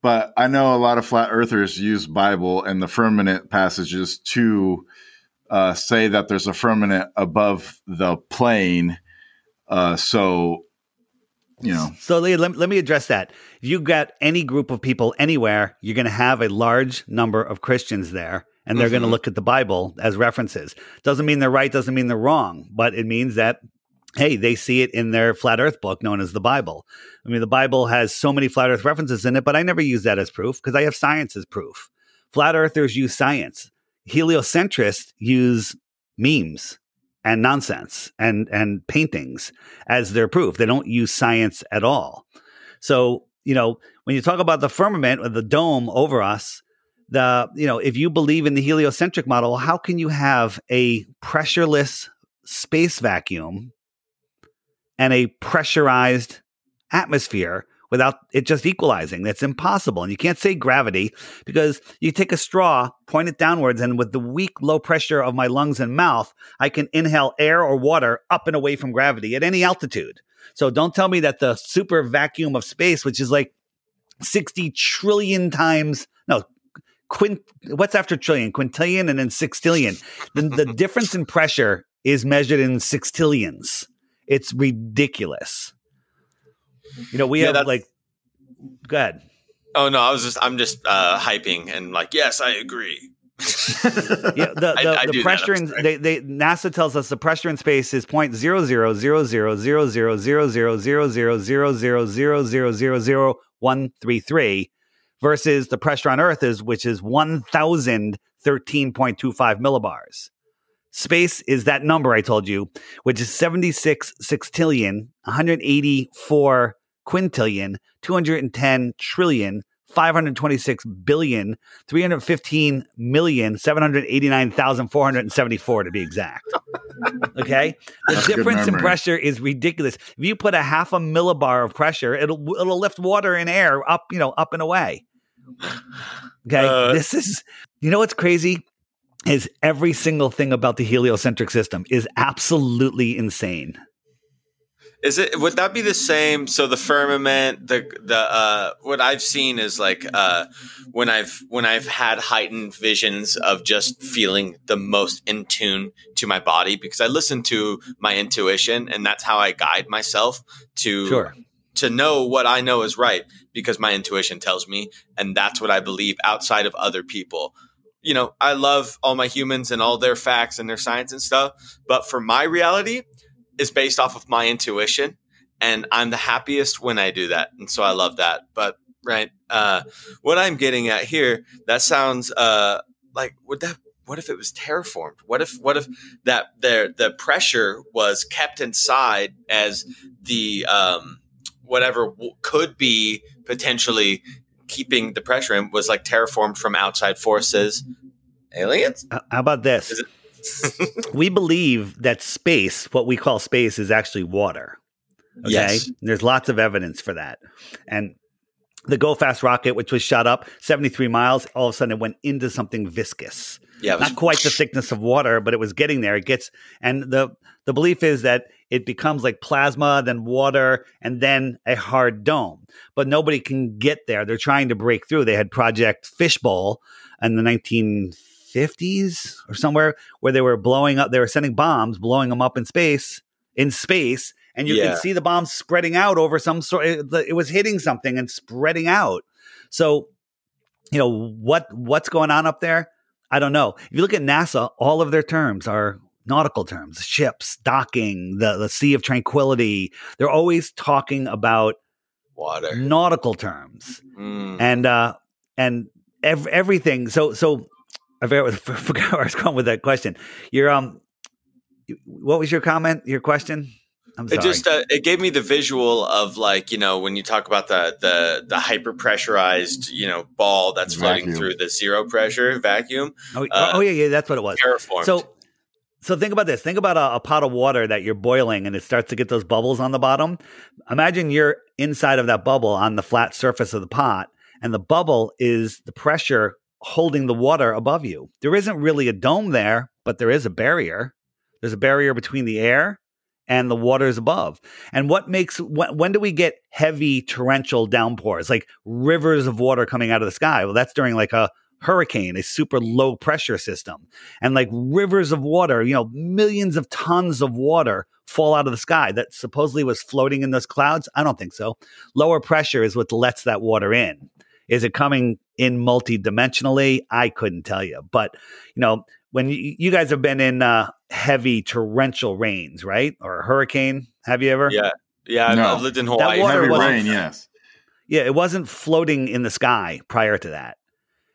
A: But I know a lot of flat earthers use Bible and the firmament passages to uh, say that there's a firmament above the plane. Uh, so, you know.
C: So let, let me address that. If you got any group of people anywhere, you're going to have a large number of Christians there and they're mm-hmm. going to look at the Bible as references. Doesn't mean they're right, doesn't mean they're wrong, but it means that hey, they see it in their flat earth book known as the Bible. I mean, the Bible has so many flat earth references in it, but I never use that as proof because I have science as proof. Flat earthers use science. Heliocentrists use memes and nonsense and and paintings as their proof. They don't use science at all. So, you know, when you talk about the firmament or the dome over us, the you know, if you believe in the heliocentric model, how can you have a pressureless space vacuum and a pressurized atmosphere without it just equalizing. That's impossible. And you can't say gravity because you take a straw, point it downwards, and with the weak low pressure of my lungs and mouth, I can inhale air or water up and away from gravity at any altitude. So don't tell me that the super vacuum of space, which is like 60 trillion times, no, quint, what's after trillion? Quintillion and then sextillion. the, the difference in pressure is measured in sextillions. It's ridiculous. You know, we yeah, have like, go ahead.
B: Oh no, I was just I'm just uh, hyping and like, yes, I agree.
C: yeah, the the, I, I the pressure in they, they NASA tells us the pressure in space is point zero zero zero zero zero zero zero zero zero zero zero zero zero zero zero zero one three three versus the pressure on Earth is which is one thousand thirteen point two five millibars. Space is that number I told you, which is 76 sextillion, 184 quintillion, 210 trillion, 526 billion, 315 million, 789,474 to be exact. okay? The That's difference in pressure is ridiculous. If you put a half a millibar of pressure, it'll it'll lift water and air up, you know, up and away. Okay? Uh, this is you know what's crazy? Is every single thing about the heliocentric system is absolutely insane.
B: Is it would that be the same? So the firmament, the the uh, what I've seen is like uh, when I've when I've had heightened visions of just feeling the most in tune to my body because I listen to my intuition and that's how I guide myself to
C: sure.
B: to know what I know is right because my intuition tells me and that's what I believe outside of other people you know, I love all my humans and all their facts and their science and stuff. But for my reality is based off of my intuition. And I'm the happiest when I do that. And so I love that. But right, uh, what I'm getting at here, that sounds uh, like would that what if it was terraformed? What if what if that there the pressure was kept inside as the um, whatever w- could be potentially keeping the pressure in was like terraformed from outside forces. Aliens?
C: How about this? we believe that space, what we call space, is actually water. Okay. Yes. There's lots of evidence for that. And the Go Fast rocket, which was shot up 73 miles, all of a sudden it went into something viscous. Yeah, not quite the thickness of water, but it was getting there. It gets, and the the belief is that it becomes like plasma, then water, and then a hard dome. But nobody can get there. They're trying to break through. They had Project Fishbowl in the 1950s or somewhere where they were blowing up, they were sending bombs, blowing them up in space, in space. And you yeah. can see the bombs spreading out over some sort. It, it was hitting something and spreading out. So, you know what what's going on up there? I don't know. If you look at NASA, all of their terms are nautical terms, ships, docking, the, the Sea of Tranquility. They're always talking about
B: water,
C: nautical terms, mm. and uh, and ev- everything. So so I forgot where I was going with that question. Your um, what was your comment? Your question?
B: It just uh, it gave me the visual of like you know when you talk about the the the hyper pressurized you know ball that's vacuum. floating through the zero pressure vacuum.
C: Oh, uh, oh yeah, yeah, that's what it was.
B: Terraformed.
C: So so think about this. Think about a, a, pot of water that you're boiling and it starts to get those bubbles on the bottom. Imagine you're inside of that bubble on the flat surface of the pot, and the bubble is the pressure holding the water above you. There isn't really a dome there, but there is a barrier. There's a barrier between the air and the waters above. And what makes when, when, do we get heavy torrential downpours, like rivers of water coming out of the sky? Well, that's during like a hurricane, a super low pressure system, and like rivers of water. You know, millions of tons of water fall out of the sky that supposedly was floating in those clouds. I don't think so. Lower pressure is what lets that water in. Is it coming in multidimensionally? I couldn't tell you, but you know when you, you guys have been in uh, heavy torrential rains, right? Or a hurricane. Have you ever?
B: Yeah. Yeah. No. I've lived in Hawaii.
A: That water heavy rain, yes.
C: Yeah. It wasn't floating in the sky prior to that.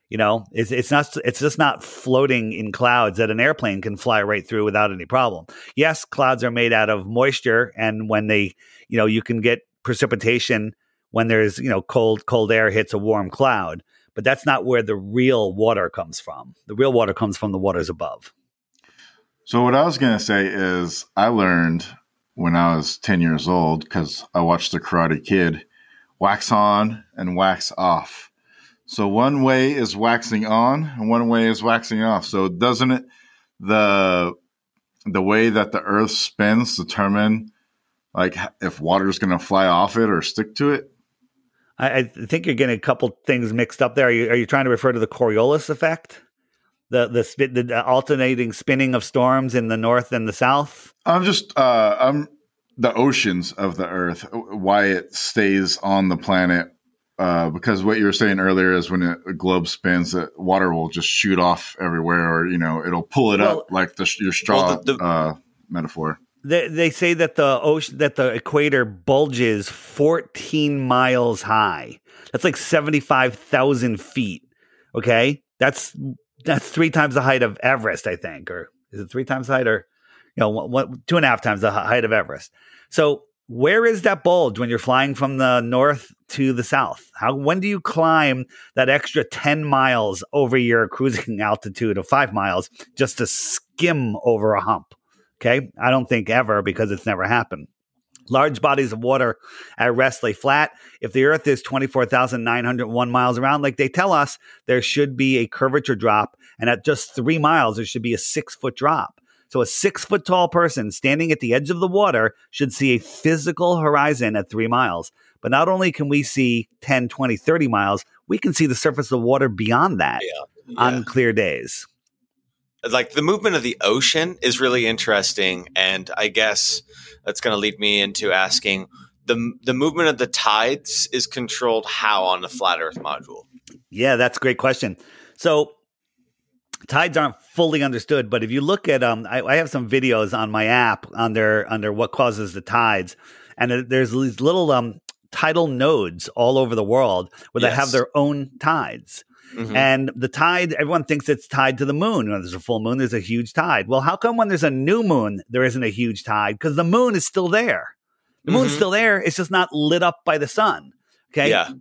C: You know, it's, it's not, it's just not floating in clouds that an airplane can fly right through without any problem. Yes, clouds are made out of moisture. And when they, you know, you can get precipitation when there's, you know, cold, cold air hits a warm cloud but that's not where the real water comes from. The real water comes from the waters above.
A: So, what I was going to say is, I learned when I was 10 years old because I watched The Karate Kid wax on and wax off. So, one way is waxing on and one way is waxing off. So, doesn't it, the, the way that the earth spins determine like if water is going to fly off it or stick to it?
C: I, I, think you're getting a couple things mixed up there. Are you, are you trying to refer to the Coriolis effect? The the, spin, the alternating spinning of storms in the north and the south.
A: I'm just uh, I'm the oceans of the Earth, why it stays on the planet. Uh, because what you were saying earlier is when a globe spins, the water will just shoot off everywhere, or you know, it'll pull it well, up like the, your straw well, the, the, uh, metaphor
C: they, they say that the ocean that the equator bulges 14 miles high. That's like 75,000 feet. Okay, that's that's three times the height of Everest, I think, or is it three times the height, or you know, two and a half times the height of Everest. So where is that bulge when you're flying from the north to the south? How when do you climb that extra 10 miles over your cruising altitude of 5 miles just to skim over a hump? Okay. I don't think ever because it's never happened. Large bodies of water at rest lay flat. If the Earth is 24,901 miles around, like they tell us, there should be a curvature drop. And at just three miles, there should be a six foot drop. So a six foot tall person standing at the edge of the water should see a physical horizon at three miles. But not only can we see 10, 20, 30 miles, we can see the surface of the water beyond that yeah, yeah. on clear days
B: like the movement of the ocean is really interesting and i guess that's going to lead me into asking the the movement of the tides is controlled how on the flat earth module?
C: Yeah that's a great question. So tides aren't fully understood but if you look at um I, I have some videos on my app under under what causes the tides and there's these little um tidal nodes all over the world where yes. they have their own tides Mm-hmm. And the tide, everyone thinks it's tied to the moon. When there's a full moon, there's a huge tide. Well, how come when there's a new moon, there isn't a huge tide? Because the moon is still there. The mm-hmm. moon's still there. It's just not lit up by the sun. Okay.
B: Yeah.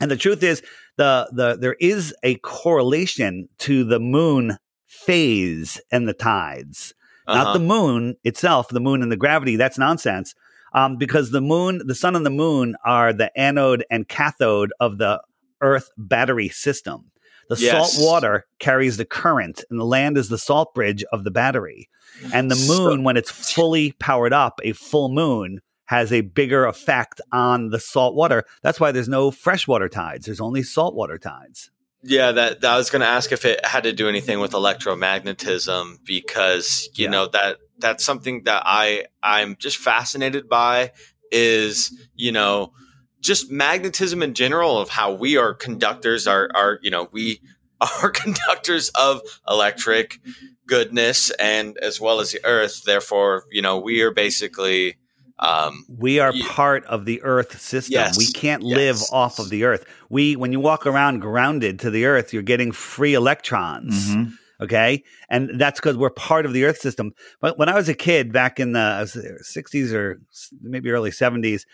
C: And the truth is, the the there is a correlation to the moon phase and the tides. Uh-huh. Not the moon itself, the moon and the gravity. That's nonsense. Um, because the moon, the sun and the moon are the anode and cathode of the Earth battery system. The yes. salt water carries the current, and the land is the salt bridge of the battery. And the moon, so, when it's fully powered up, a full moon has a bigger effect on the salt water. That's why there's no freshwater tides. There's only saltwater tides.
B: Yeah, that, that I was going to ask if it had to do anything with electromagnetism because you yeah. know that that's something that I I'm just fascinated by is you know just magnetism in general of how we are conductors are are you know we are conductors of electric goodness and as well as the earth therefore you know we are basically Um,
C: we are part of the Earth system. Yes, we can't yes. live off of the Earth. We, when you walk around grounded to the Earth, you're getting free electrons. Mm-hmm. Okay, and that's because we're part of the Earth system. But when I was a kid, back in the '60s or maybe early '70s,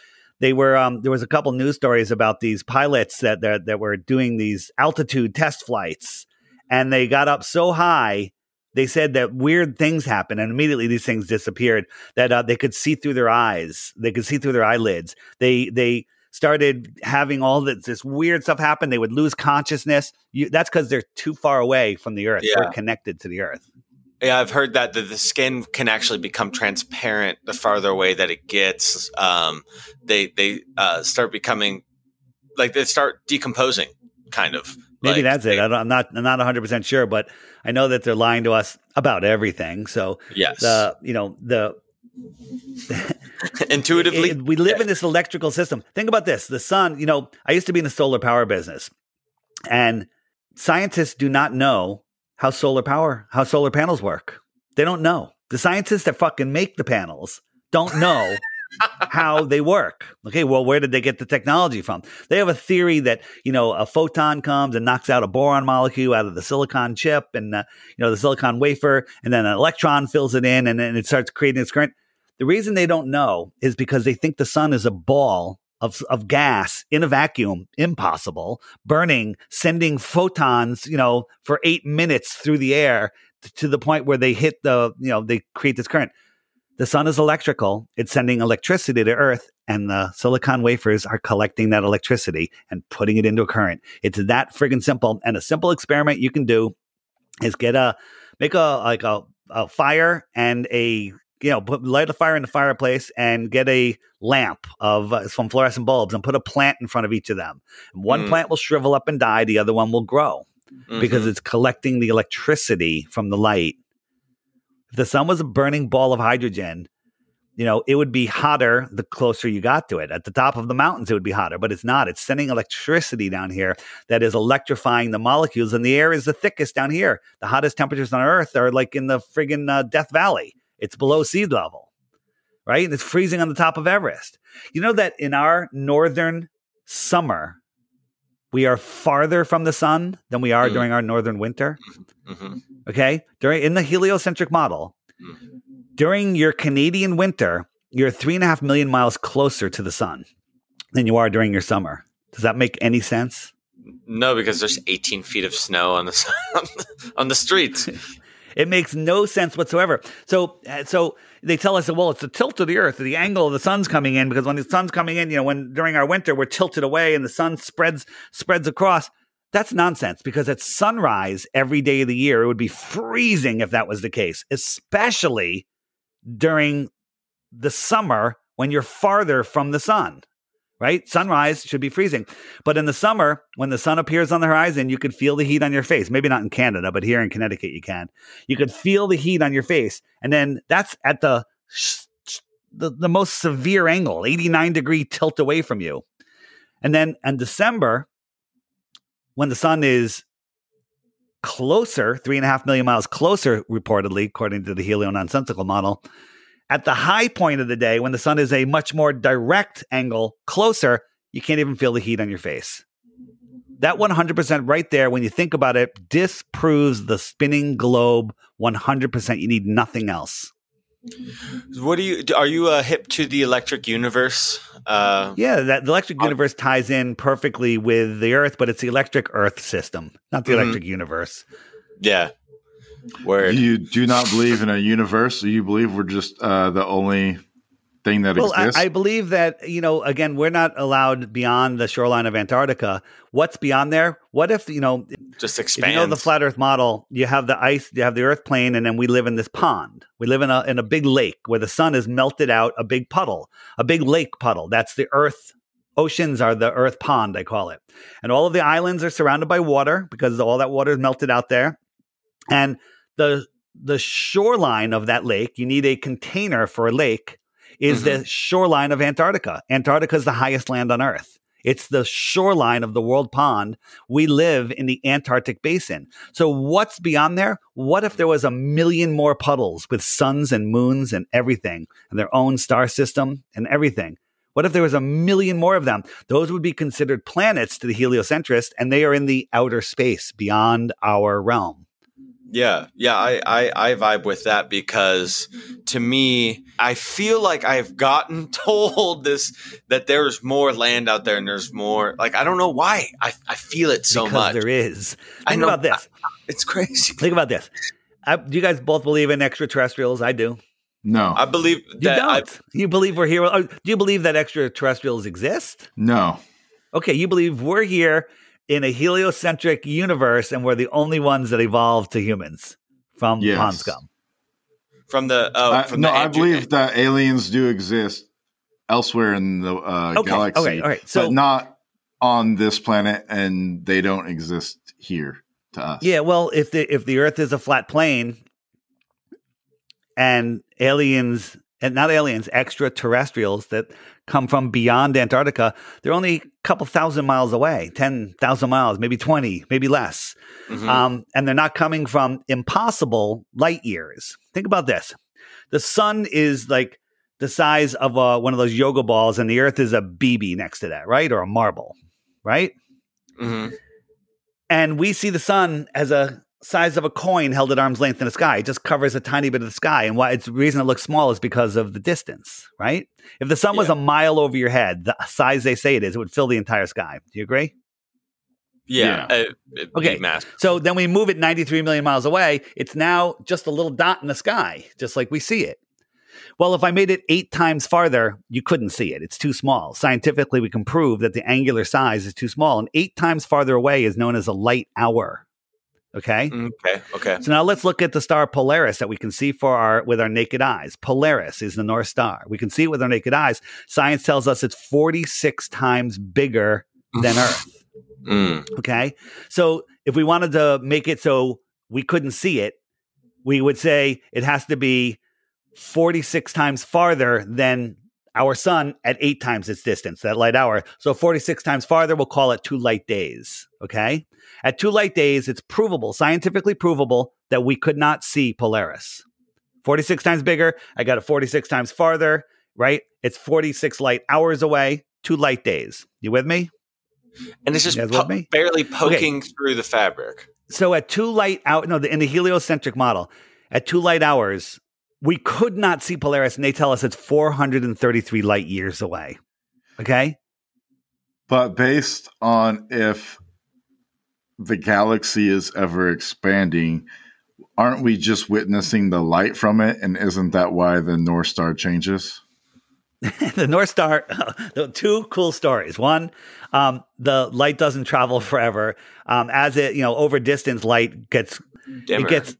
C: they were um, there was a couple news stories about these pilots that, that that were doing these altitude test flights, and they got up so high they said that weird things happened and immediately these things disappeared that uh, they could see through their eyes they could see through their eyelids. They they started having all this, this weird stuff happen they would lose consciousness. You, that's because they're too far away from the earth yeah. they're connected to the earth
B: yeah i've heard that the, the skin can actually become transparent the farther away that it gets um, they they uh, start becoming like they start decomposing kind of
C: maybe like that's they, it I am not i'm not 100% sure but I know that they're lying to us about everything. So
B: yes,
C: the you know the
B: intuitively
C: it, we live yeah. in this electrical system. Think about this: the sun. You know, I used to be in the solar power business, and scientists do not know how solar power, how solar panels work. They don't know. The scientists that fucking make the panels don't know how they work. Okay, well, where did they get the technology from? They have a theory that you know a photon comes and knocks out a boron molecule out of the silicon chip and uh, you know the silicon wafer, and then an electron fills it in, and then it starts creating its current. The reason they don't know is because they think the sun is a ball of, of gas in a vacuum, impossible, burning, sending photons, you know, for eight minutes through the air to the point where they hit the, you know, they create this current. The sun is electrical. It's sending electricity to Earth, and the silicon wafers are collecting that electricity and putting it into a current. It's that friggin' simple. And a simple experiment you can do is get a make a like a, a fire and a you know put light a fire in the fireplace and get a lamp of uh, some fluorescent bulbs and put a plant in front of each of them. One mm. plant will shrivel up and die. The other one will grow mm-hmm. because it's collecting the electricity from the light if the sun was a burning ball of hydrogen, you know, it would be hotter the closer you got to it. At the top of the mountains, it would be hotter, but it's not. It's sending electricity down here that is electrifying the molecules, and the air is the thickest down here. The hottest temperatures on Earth are like in the friggin' uh, Death Valley. It's below sea level, right? And it's freezing on the top of Everest. You know that in our northern summer, we are farther from the sun than we are mm. during our northern winter. Mm-hmm. Okay. During in the heliocentric model, mm. during your Canadian winter, you're three and a half million miles closer to the sun than you are during your summer. Does that make any sense?
B: No, because there's 18 feet of snow on the on the streets.
C: it makes no sense whatsoever. So, uh, so they tell us, well, it's the tilt of the Earth, the angle of the sun's coming in, because when the sun's coming in, you know, when during our winter we're tilted away and the sun spreads spreads across. That's nonsense because at sunrise every day of the year, it would be freezing if that was the case, especially during the summer when you're farther from the sun, right? Sunrise should be freezing. But in the summer, when the sun appears on the horizon, you could feel the heat on your face. Maybe not in Canada, but here in Connecticut, you can. You could feel the heat on your face. And then that's at the, the, the most severe angle, 89 degree tilt away from you. And then in December, when the sun is closer, three and a half million miles closer, reportedly, according to the helio nonsensical model, at the high point of the day, when the sun is a much more direct angle closer, you can't even feel the heat on your face. That 100% right there, when you think about it, disproves the spinning globe 100%. You need nothing else.
B: What do you are you uh, hip to the electric universe?
C: Uh, yeah, that the electric universe ties in perfectly with the Earth, but it's the electric Earth system, not the mm-hmm. electric universe.
B: Yeah. Where
A: you do not believe in a universe? You believe we're just uh, the only thing that well, exists?
C: I, I, believe that, you know, again, we're not allowed beyond the shoreline of Antarctica. What's beyond there? What if, you know,
B: just expand?
C: you know the flat earth model, you have the ice, you have the earth plane, and then we live in this pond. We live in a, in a big lake where the sun has melted out a big puddle, a big lake puddle. That's the earth. Oceans are the earth pond, I call it. And all of the islands are surrounded by water because all that water is melted out there. And the the shoreline of that lake, you need a container for a lake is mm-hmm. the shoreline of Antarctica. Antarctica is the highest land on Earth. It's the shoreline of the world pond. We live in the Antarctic basin. So what's beyond there? What if there was a million more puddles with suns and moons and everything and their own star system and everything? What if there was a million more of them? Those would be considered planets to the heliocentrist and they are in the outer space beyond our realm.
B: Yeah, yeah, I, I, I vibe with that because to me, I feel like I've gotten told this that there's more land out there and there's more like I don't know why I, I feel it so
C: because
B: much.
C: There is. Think I know, about this.
B: It's crazy.
C: Think about this. I, do you guys both believe in extraterrestrials? I do.
A: No,
B: I believe
C: you don't. I, you believe we're here? Oh, do you believe that extraterrestrials exist?
A: No.
C: Okay, you believe we're here in a heliocentric universe, and we're the only ones that evolved to humans from yes. pond scum.
B: From the uh, from
A: no,
B: the
A: I believe that aliens do exist elsewhere in the uh,
C: okay,
A: galaxy,
C: okay, all right. so,
A: but not on this planet, and they don't exist here to us.
C: Yeah, well, if the if the Earth is a flat plane, and aliens and not aliens, extraterrestrials that come from beyond Antarctica. They're only a couple thousand miles away, 10,000 miles, maybe 20, maybe less. Mm-hmm. Um, and they're not coming from impossible light years. Think about this the sun is like the size of a, one of those yoga balls, and the earth is a BB next to that, right? Or a marble, right? Mm-hmm. And we see the sun as a size of a coin held at arm's length in the sky. It just covers a tiny bit of the sky. And why it's the reason it looks small is because of the distance, right? If the sun yeah. was a mile over your head, the size they say it is, it would fill the entire sky. Do you agree?
B: Yeah. yeah.
C: Uh, okay. So then we move it 93 million miles away. It's now just a little dot in the sky, just like we see it. Well, if I made it eight times farther, you couldn't see it. It's too small. Scientifically, we can prove that the angular size is too small. And eight times farther away is known as a light hour. Okay.
B: Okay. Okay.
C: So now let's look at the star Polaris that we can see for our with our naked eyes. Polaris is the North Star. We can see it with our naked eyes. Science tells us it's 46 times bigger than Earth. Mm. Okay. So if we wanted to make it so we couldn't see it, we would say it has to be 46 times farther than our sun at eight times its distance, that light hour. So 46 times farther, we'll call it two light days. Okay. At two light days, it's provable, scientifically provable, that we could not see Polaris. 46 times bigger. I got it 46 times farther, right? It's 46 light hours away, two light days. You with me?
B: And it's just po- barely poking okay. through the fabric.
C: So at two light out, no, in the heliocentric model, at two light hours, we could not see Polaris, and they tell us it's 433 light years away. Okay.
A: But based on if the galaxy is ever expanding, aren't we just witnessing the light from it? And isn't that why the North Star changes?
C: the North Star, two cool stories. One, um, the light doesn't travel forever. Um, as it, you know, over distance, light gets dimmer. it gets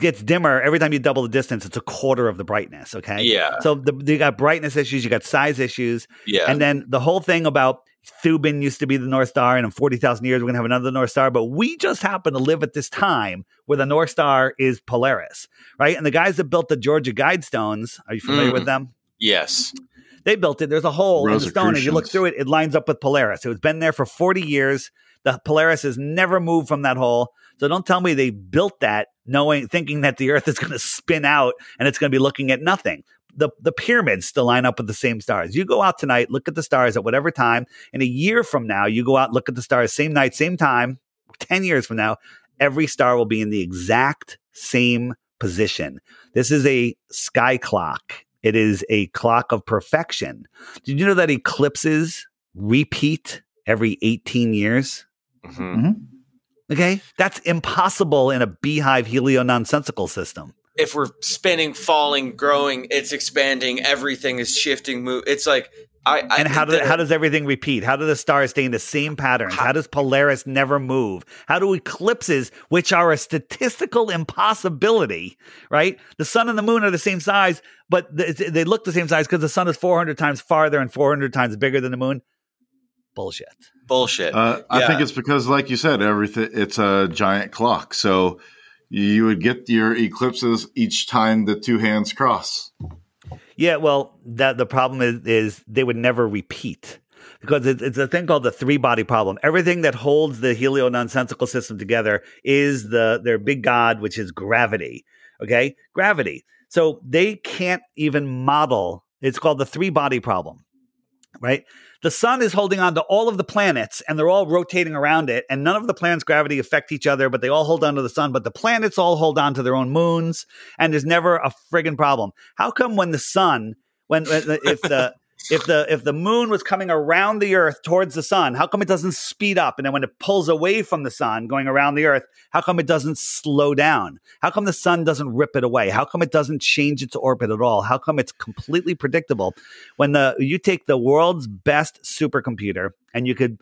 C: gets dimmer every time you double the distance. It's a quarter of the brightness. Okay,
B: yeah.
C: So the, you got brightness issues, you got size issues,
B: yeah,
C: and then the whole thing about Thuban used to be the North Star, and in 40,000 years, we're going to have another North Star. But we just happen to live at this time where the North Star is Polaris, right? And the guys that built the Georgia Guidestones, are you familiar mm. with them?
B: Yes.
C: They built it. There's a hole in the stone. As you look through it, it lines up with Polaris. It's been there for 40 years. The Polaris has never moved from that hole. So don't tell me they built that knowing, thinking that the Earth is going to spin out and it's going to be looking at nothing the the pyramids still line up with the same stars. You go out tonight, look at the stars at whatever time, and a year from now, you go out, look at the stars, same night, same time. Ten years from now, every star will be in the exact same position. This is a sky clock. It is a clock of perfection. Did you know that eclipses repeat every 18 years? Mm-hmm. Mm-hmm. Okay. That's impossible in a beehive helio nonsensical system
B: if we're spinning, falling, growing, it's expanding, everything is shifting, move. It's like I, I
C: and how does how does everything repeat? How do the stars stay in the same patterns? How, how, does Polaris never move? How do eclipses, which are a statistical impossibility, right? The sun and the moon are the same size, but they look the same size because the sun is 400 times farther and 400 times bigger than the moon. Bullshit.
B: Bullshit.
A: Uh, yeah. I think it's because, like you said, everything it's a giant clock. So you would get your eclipses each time the two hands cross.
C: Yeah, well, that the problem is is they would never repeat. because it's, it's a thing called the three body problem. Everything that holds the helio nonsensical system together is the their big god, which is gravity. Okay, gravity. So they can't even model. It's called the three body problem, right? The sun is holding on to all of the planets and they're all rotating around it, and none of the planets' gravity affect each other, but they all hold on to the sun. But the planets all hold on to their own moons, and there's never a friggin' problem. How come when the sun, when if the if the if the moon was coming around the earth towards the sun how come it doesn't speed up? And then when it pulls away from the sun going around the earth how come it doesn't slow down? How come the sun doesn't rip it away? How come it doesn't change its orbit at all? How come it's completely predictable? When the you take the world's best supercomputer and you could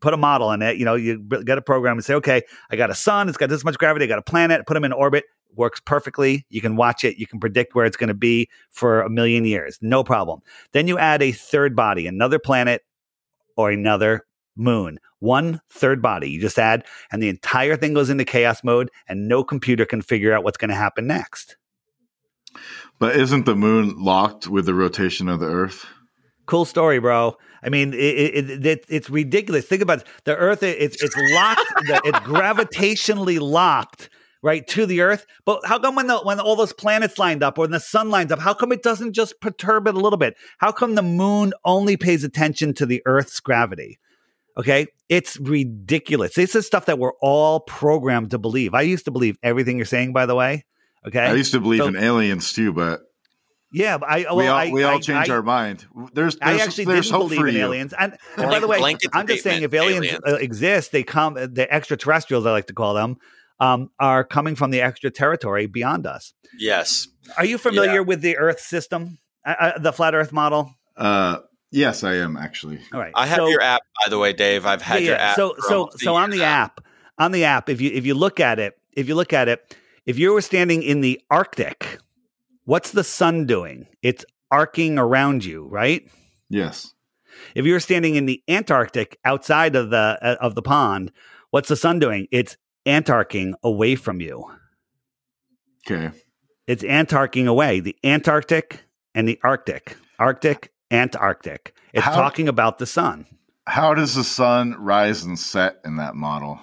C: put a model in it you know you get a program and say okay i got a sun it's got this much gravity i got a planet put them in orbit works perfectly. You can watch it. You can predict where it's going to be for a million years. No problem. Then you add a third body, another planet or another moon. One third body you just add, and the entire thing goes into chaos mode, and no computer can figure out what's going to happen next.
A: But isn't the moon locked with the rotation of the Earth?
C: Cool story, bro. I mean, it, it, it, it's ridiculous. Think about it. the Earth. It's it's locked. it's gravitationally locked right to the earth. But how come when the when all those planets lined up or when the sun lines up how come it doesn't just perturb it a little bit? How come the moon only pays attention to the earth's gravity? Okay? It's ridiculous. This is stuff that we're all programmed to believe. I used to believe everything you're saying by the way. Okay?
A: I used to believe so, in aliens too but
C: yeah, I well,
A: we all,
C: I,
A: we all I, change I, our mind. There's, there's
C: I actually
A: there's
C: didn't believe in you. aliens. And, and by the way, I'm just saying if aliens alien. uh, exist, they come the extraterrestrials I like to call them um, are coming from the extra territory beyond us.
B: Yes.
C: Are you familiar yeah. with the Earth system, uh, uh, the flat Earth model?
A: Uh, yes, I am actually.
C: All right.
B: I have so, your app, by the way, Dave. I've had yeah, your app.
C: So, so, so on the app, on the app, if you if you look at it, if you look at it, if you were standing in the Arctic, what's the sun doing? It's arcing around you, right?
A: Yes.
C: If you were standing in the Antarctic outside of the uh, of the pond, what's the sun doing? It's antarcing away from you.
A: Okay.
C: It's antarcing away. The Antarctic and the Arctic. Arctic, Antarctic. It's how, talking about the sun.
A: How does the sun rise and set in that model?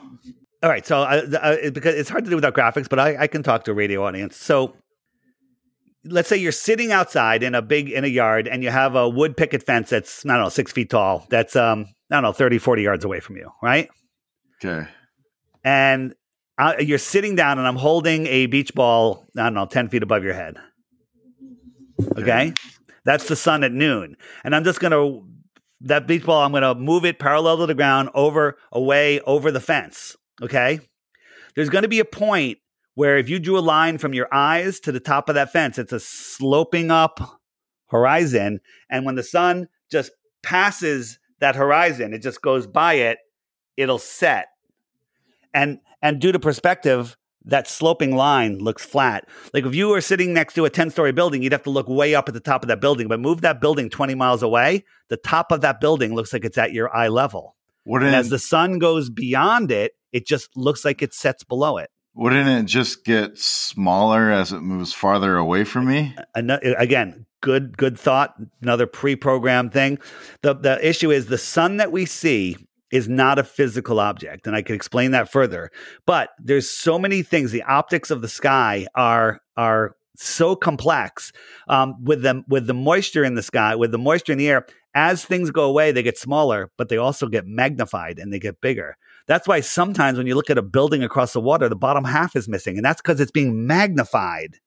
C: All right. So, uh, uh, because it's hard to do without graphics, but I, I can talk to a radio audience. So, let's say you're sitting outside in a big in a yard and you have a wood picket fence that's i don't know six feet tall that's um i don't know 30 40 yards away from you right
A: okay
C: and uh, you're sitting down and I'm holding a beach ball, I don't know, 10 feet above your head. Okay. That's the sun at noon. And I'm just going to, that beach ball, I'm going to move it parallel to the ground over, away, over the fence. Okay. There's going to be a point where if you drew a line from your eyes to the top of that fence, it's a sloping up horizon. And when the sun just passes that horizon, it just goes by it, it'll set and and due to perspective that sloping line looks flat. Like if you were sitting next to a 10 story building you'd have to look way up at the top of that building. But move that building 20 miles away the top of that building looks like it's at your eye level. And as the sun goes beyond it it just looks like it sets below it.
A: Wouldn't it just get smaller as it moves farther away from me?
C: Again good good thought another pre-programmed thing. The the issue is the sun that we see is not a physical object and i could explain that further but there's so many things the optics of the sky are are so complex um, with them with the moisture in the sky with the moisture in the air as things go away they get smaller but they also get magnified and they get bigger. That's why sometimes when you look at a building across the water the bottom half is missing and that's because it's being magnified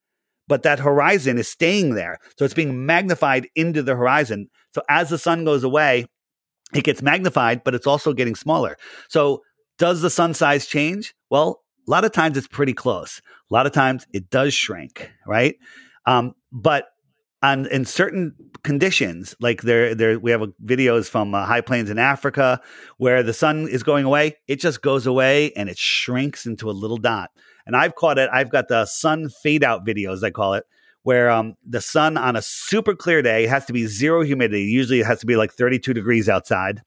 C: but that horizon is staying there so it's being magnified into the horizon. So as the sun goes away it gets magnified, but it's also getting smaller. So, does the sun size change? Well, a lot of times it's pretty close. A lot of times it does shrink, right? Um, but on in certain conditions, like there, there we have videos from uh, high plains in Africa where the sun is going away. It just goes away and it shrinks into a little dot. And I've caught it. I've got the sun fade out videos. I call it where um, the sun on a super clear day has to be zero humidity. Usually it has to be like 32 degrees outside.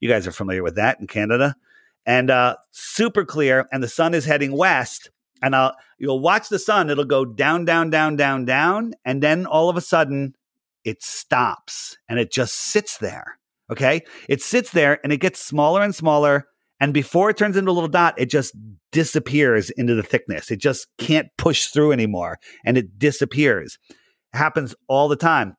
C: You guys are familiar with that in Canada. And uh, super clear, and the sun is heading west. And uh, you'll watch the sun, it'll go down, down, down, down, down. And then all of a sudden, it stops and it just sits there, Okay. It sits there and it gets smaller and smaller. And before it turns into a little dot, it just disappears into the thickness. It just can't push through anymore and it disappears. It happens all the time.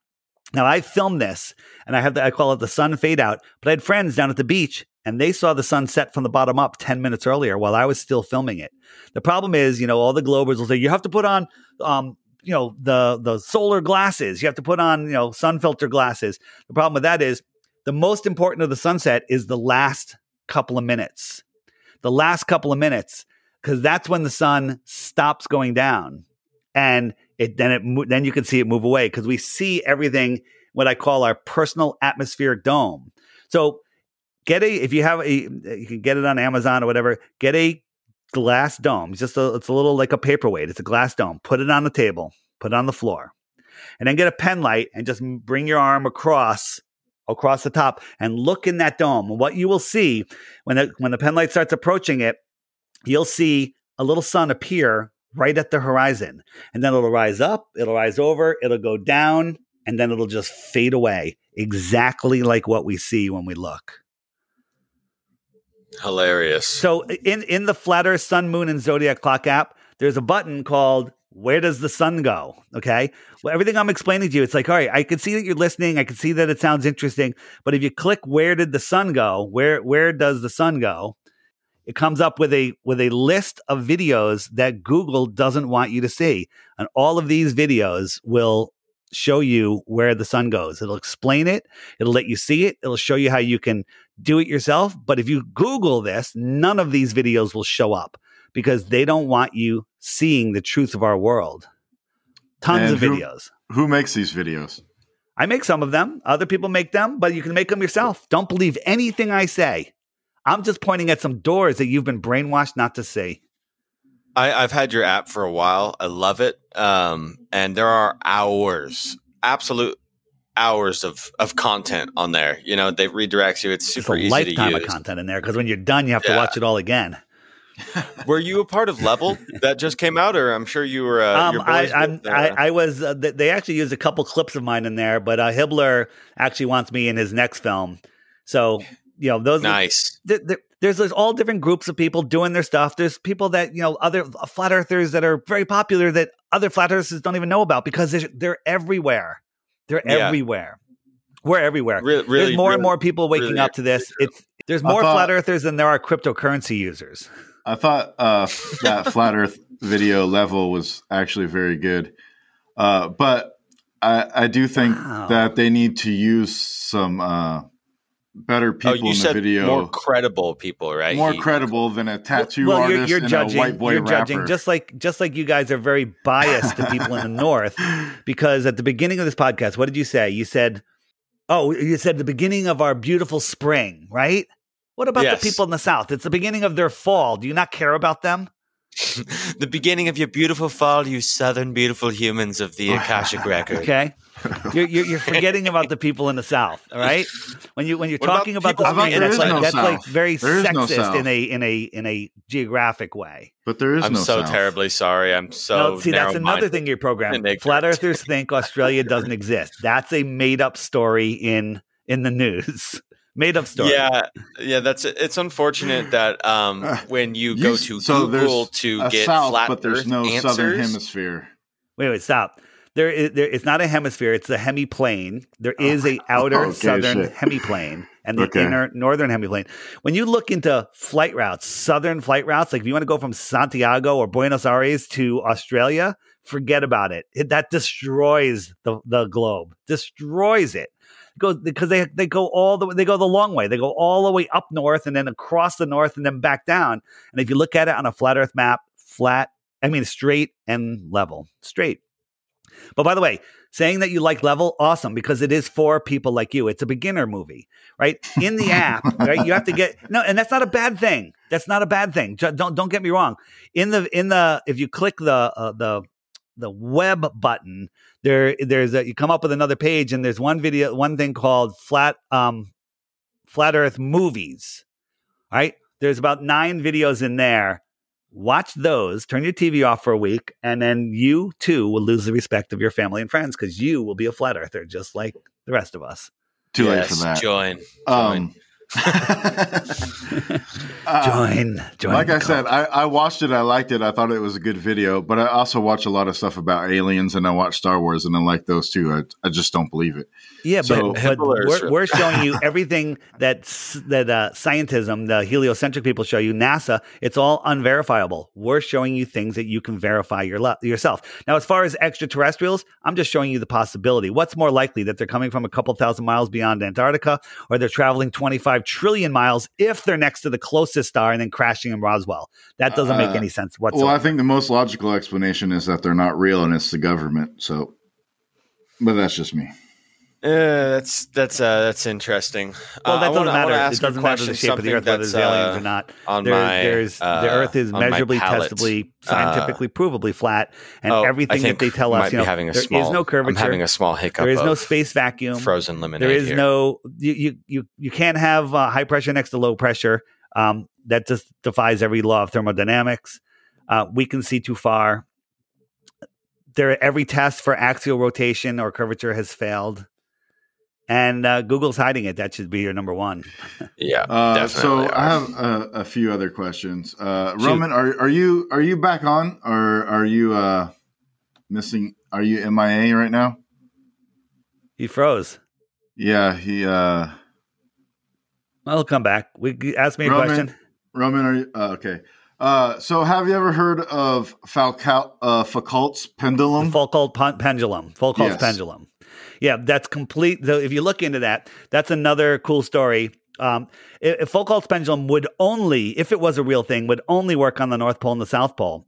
C: Now I filmed this and I have the, I call it the sun fade out, but I had friends down at the beach and they saw the sun set from the bottom up 10 minutes earlier while I was still filming it. The problem is, you know, all the Globers will say, you have to put on, um, you know, the, the solar glasses. You have to put on, you know, sun filter glasses. The problem with that is the most important of the sunset is the last couple of minutes. The last couple of minutes, because that's when the sun stops going down. And it then it then you can see it move away because we see everything what I call our personal atmospheric dome. So get a if you have a you can get it on Amazon or whatever. Get a glass dome. It's just a, it's a little like a paperweight. It's a glass dome. Put it on the table. Put it on the floor, and then get a pen light and just bring your arm across across the top and look in that dome. what you will see when the when the pen light starts approaching it, you'll see a little sun appear right at the horizon. And then it'll rise up, it'll rise over, it'll go down, and then it'll just fade away, exactly like what we see when we look.
B: Hilarious.
C: So in in the Flat Earth Sun, Moon, and Zodiac Clock app, there's a button called "Where does the sun go?" Okay. Well, everything I'm explaining to you, it's like, all right, I can see that you're listening. I can see that it sounds interesting. But if you click "Where did the sun go?" Where where does the sun go? it comes up with a with a list of videos that Google doesn't want you to see. And all of these videos will show you where the sun goes. It'll explain it, it'll let you see it, it'll show you how you can do it yourself. But if you Google this, none of these videos will show up because they don't want you seeing the truth of our world. Tons and of who, videos.
A: Who makes these videos?
C: I make some of them. Other people make them, but you can make them yourself. Don't believe anything I say. I'm just pointing at some doors that you've been brainwashed not to see.
B: I, have had your app for a while. I love it. Um, and there are hours, absolute hours of, of content on there. You know, they redirects you. It's super it's a easy lifetime
C: of content in there because when you're done, you have yeah. to watch it all again.
B: Were you a part of Level that just came out, or I'm sure you were? Uh, um,
C: I, I, I, was. Uh, they actually used a couple clips of mine in there, but uh, Hibbler actually wants me in his next film. So you know those
B: nice
C: are, there's, there's all different groups of people doing their stuff there's people that you know other flat earthers that are very popular that other flat earthers don't even know about because they're, they're everywhere they're yeah. everywhere we're everywhere really, really there's more really, and more people waking really up to this it's there's more thought, flat earthers than there are cryptocurrency users
A: i thought uh, that flat earth video level was actually very good uh, but I, I do think wow. that they need to use some uh, better oh, people oh, in the video.
B: More credible people, right?
A: More he, credible than a tattoo well, artist you're, you're judging, a white boy
C: you're
A: rapper.
C: Judging, just like just like you guys are very biased to people in the north, because at the beginning of this podcast, what did you say? You said, "Oh, you said the beginning of our beautiful spring, right?" What about yes. the people in the south? It's the beginning of their fall. Do you not care about them?
B: the beginning of your beautiful fall, you southern beautiful humans of the Akashic record.
C: Okay. You're, you're, you're, forgetting about the people in the South, all right? When you when you're what talking about, about the Spain, that's, like, no that's like very there sexist no in a in a in a geographic way.
A: But there is
B: I'm
A: no
B: so
A: South.
B: terribly sorry. I'm so
C: no, see. That's another thing your program. Flat Earthers think Australia doesn't exist. That's a made up story in in the news made up story.
B: Yeah, yeah. That's it's unfortunate that um, when you, you go to so Google to get south, flat
A: but there's
B: Earth
A: no
B: answers,
A: southern hemisphere.
C: Wait, wait, stop. There, is, there, it's not a hemisphere; it's a hemiplane. There oh, is a outer okay, southern shit. hemiplane and the okay. inner northern hemiplane. When you look into flight routes, southern flight routes, like if you want to go from Santiago or Buenos Aires to Australia, forget about it. it that destroys the the globe, destroys it go because they they go all the way they go the long way. They go all the way up north and then across the north and then back down. And if you look at it on a flat Earth map, flat, I mean straight and level, straight. But by the way, saying that you like level, awesome, because it is for people like you. It's a beginner movie, right? In the app, right? You have to get no, and that's not a bad thing. That's not a bad thing. Don't don't get me wrong. In the in the if you click the uh, the the web button, there there's a, you come up with another page and there's one video, one thing called flat um flat Earth movies. Right? There's about nine videos in there. Watch those, turn your TV off for a week, and then you too will lose the respect of your family and friends because you will be a flat earther just like the rest of us.
A: Too yes, late for that.
B: Join. join. Um,
C: uh, join, join.
A: Like I said, I, I, watched it. I liked it. I thought it was a good video. But I also watch a lot of stuff about aliens, and I watch Star Wars, and I like those too. I, I just don't believe it.
C: Yeah, so, but, but we're, we're, showing you everything that that uh, scientism, the heliocentric people show you. NASA, it's all unverifiable. We're showing you things that you can verify your le- yourself. Now, as far as extraterrestrials, I'm just showing you the possibility. What's more likely that they're coming from a couple thousand miles beyond Antarctica, or they're traveling 25 5 trillion miles if they're next to the closest star and then crashing in Roswell. That doesn't make uh, any sense whatsoever.
A: Well, I think the most logical explanation is that they're not real and it's the government. So, but that's just me.
B: Uh, that's that's uh, that's interesting.
C: Well, that uh, doesn't wanna, matter. It doesn't matter the shape of the Earth, whether there's aliens or uh, not. On there, my, there's uh, the Earth is measurably, testably, scientifically, provably flat, and oh, everything that they tell us, you know, there small, is no curvature.
B: I'm having a small hiccup.
C: There is no space vacuum.
B: Frozen lemonade.
C: There is
B: here.
C: no you you you you can't have high pressure next to low pressure. Um, that just defies every law of thermodynamics. we can see too far. There, every test for axial rotation or curvature has failed and uh, Google's hiding it. That should be your number one.
B: yeah. Uh,
A: so are. I have a, a, few other questions. Uh, Roman, are are you are you back on, or are you uh, missing? Are you MIA right now?
C: He froze.
A: Yeah, he. uh
C: Well, he'll come back. We ask me a
A: Roman,
C: question.
A: Roman, are you uh, okay? Uh, so have you ever heard of Falcal, uh, Foucault's pendulum?
C: Foucault pendulum. Foucault's yes. pendulum yeah, that's complete. Though, if you look into that, that's another cool story. Um, if Foucault's pendulum would only, if it was a real thing, would only work on the North Pole and the South Pole.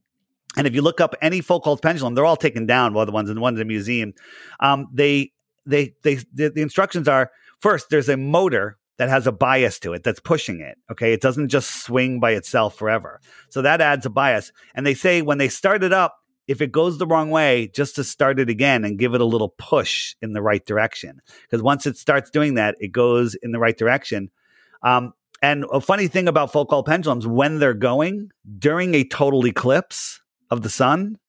C: And if you look up any Foucault's pendulum, they're all taken down. Well, the ones in the ones in the museum, um, they, they, they, the, the instructions are first. There's a motor that has a bias to it that's pushing it. Okay. It doesn't just swing by itself forever. So that adds a bias. And they say when they start it up, if it goes the wrong way, just to start it again and give it a little push in the right direction. Because once it starts doing that, it goes in the right direction. Um, and a funny thing about Foucault pendulums, when they're going during a total eclipse of the sun,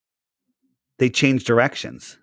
C: they change directions.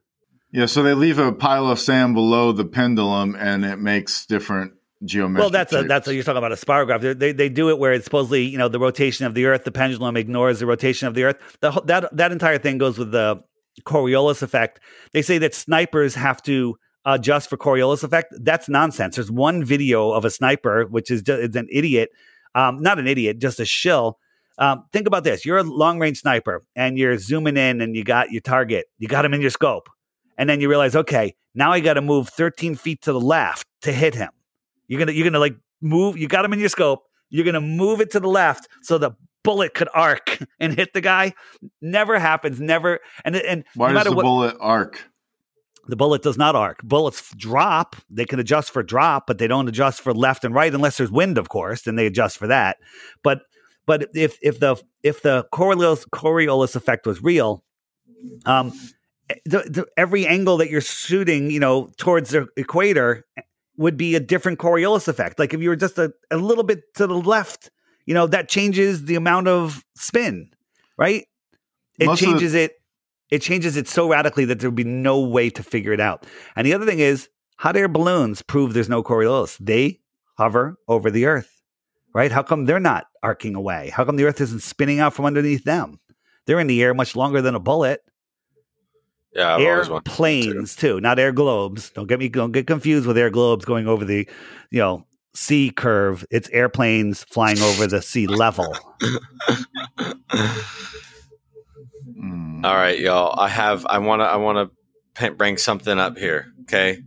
A: Yeah, so they leave a pile of sand below the pendulum and it makes different geometric.
C: Well, that's a, that's what you're talking about a spirograph. They, they do it where it's supposedly you know the rotation of the Earth, the pendulum ignores the rotation of the Earth. The, that that entire thing goes with the Coriolis effect. They say that snipers have to adjust for Coriolis effect. That's nonsense. There's one video of a sniper, which is just, an idiot, um, not an idiot, just a shill. Um, think about this: you're a long range sniper, and you're zooming in, and you got your target. You got him in your scope, and then you realize, okay, now I got to move 13 feet to the left to hit him you're gonna you're gonna like move. You got him in your scope. You're gonna move it to the left so the bullet could arc and hit the guy. Never happens. Never. And and
A: why no does the what, bullet arc?
C: The bullet does not arc. Bullets drop. They can adjust for drop, but they don't adjust for left and right unless there's wind, of course. Then they adjust for that. But but if if the if the Coriolis, Coriolis effect was real, um, the, the, every angle that you're shooting, you know, towards the equator would be a different Coriolis effect. Like if you were just a, a little bit to the left, you know, that changes the amount of spin, right? It Most changes the- it. It changes it so radically that there would be no way to figure it out. And the other thing is, hot air balloons prove there's no Coriolis. They hover over the Earth, right? How come they're not arcing away? How come the Earth isn't spinning out from underneath them? They're in the air much longer than a bullet.
B: Yeah, I've
C: airplanes too. too, not air globes. Don't get me don't get confused with air globes going over the, you know, sea curve. It's airplanes flying over the sea level.
B: mm. All right, y'all. I have. I want to. I want to bring something up here. Okay.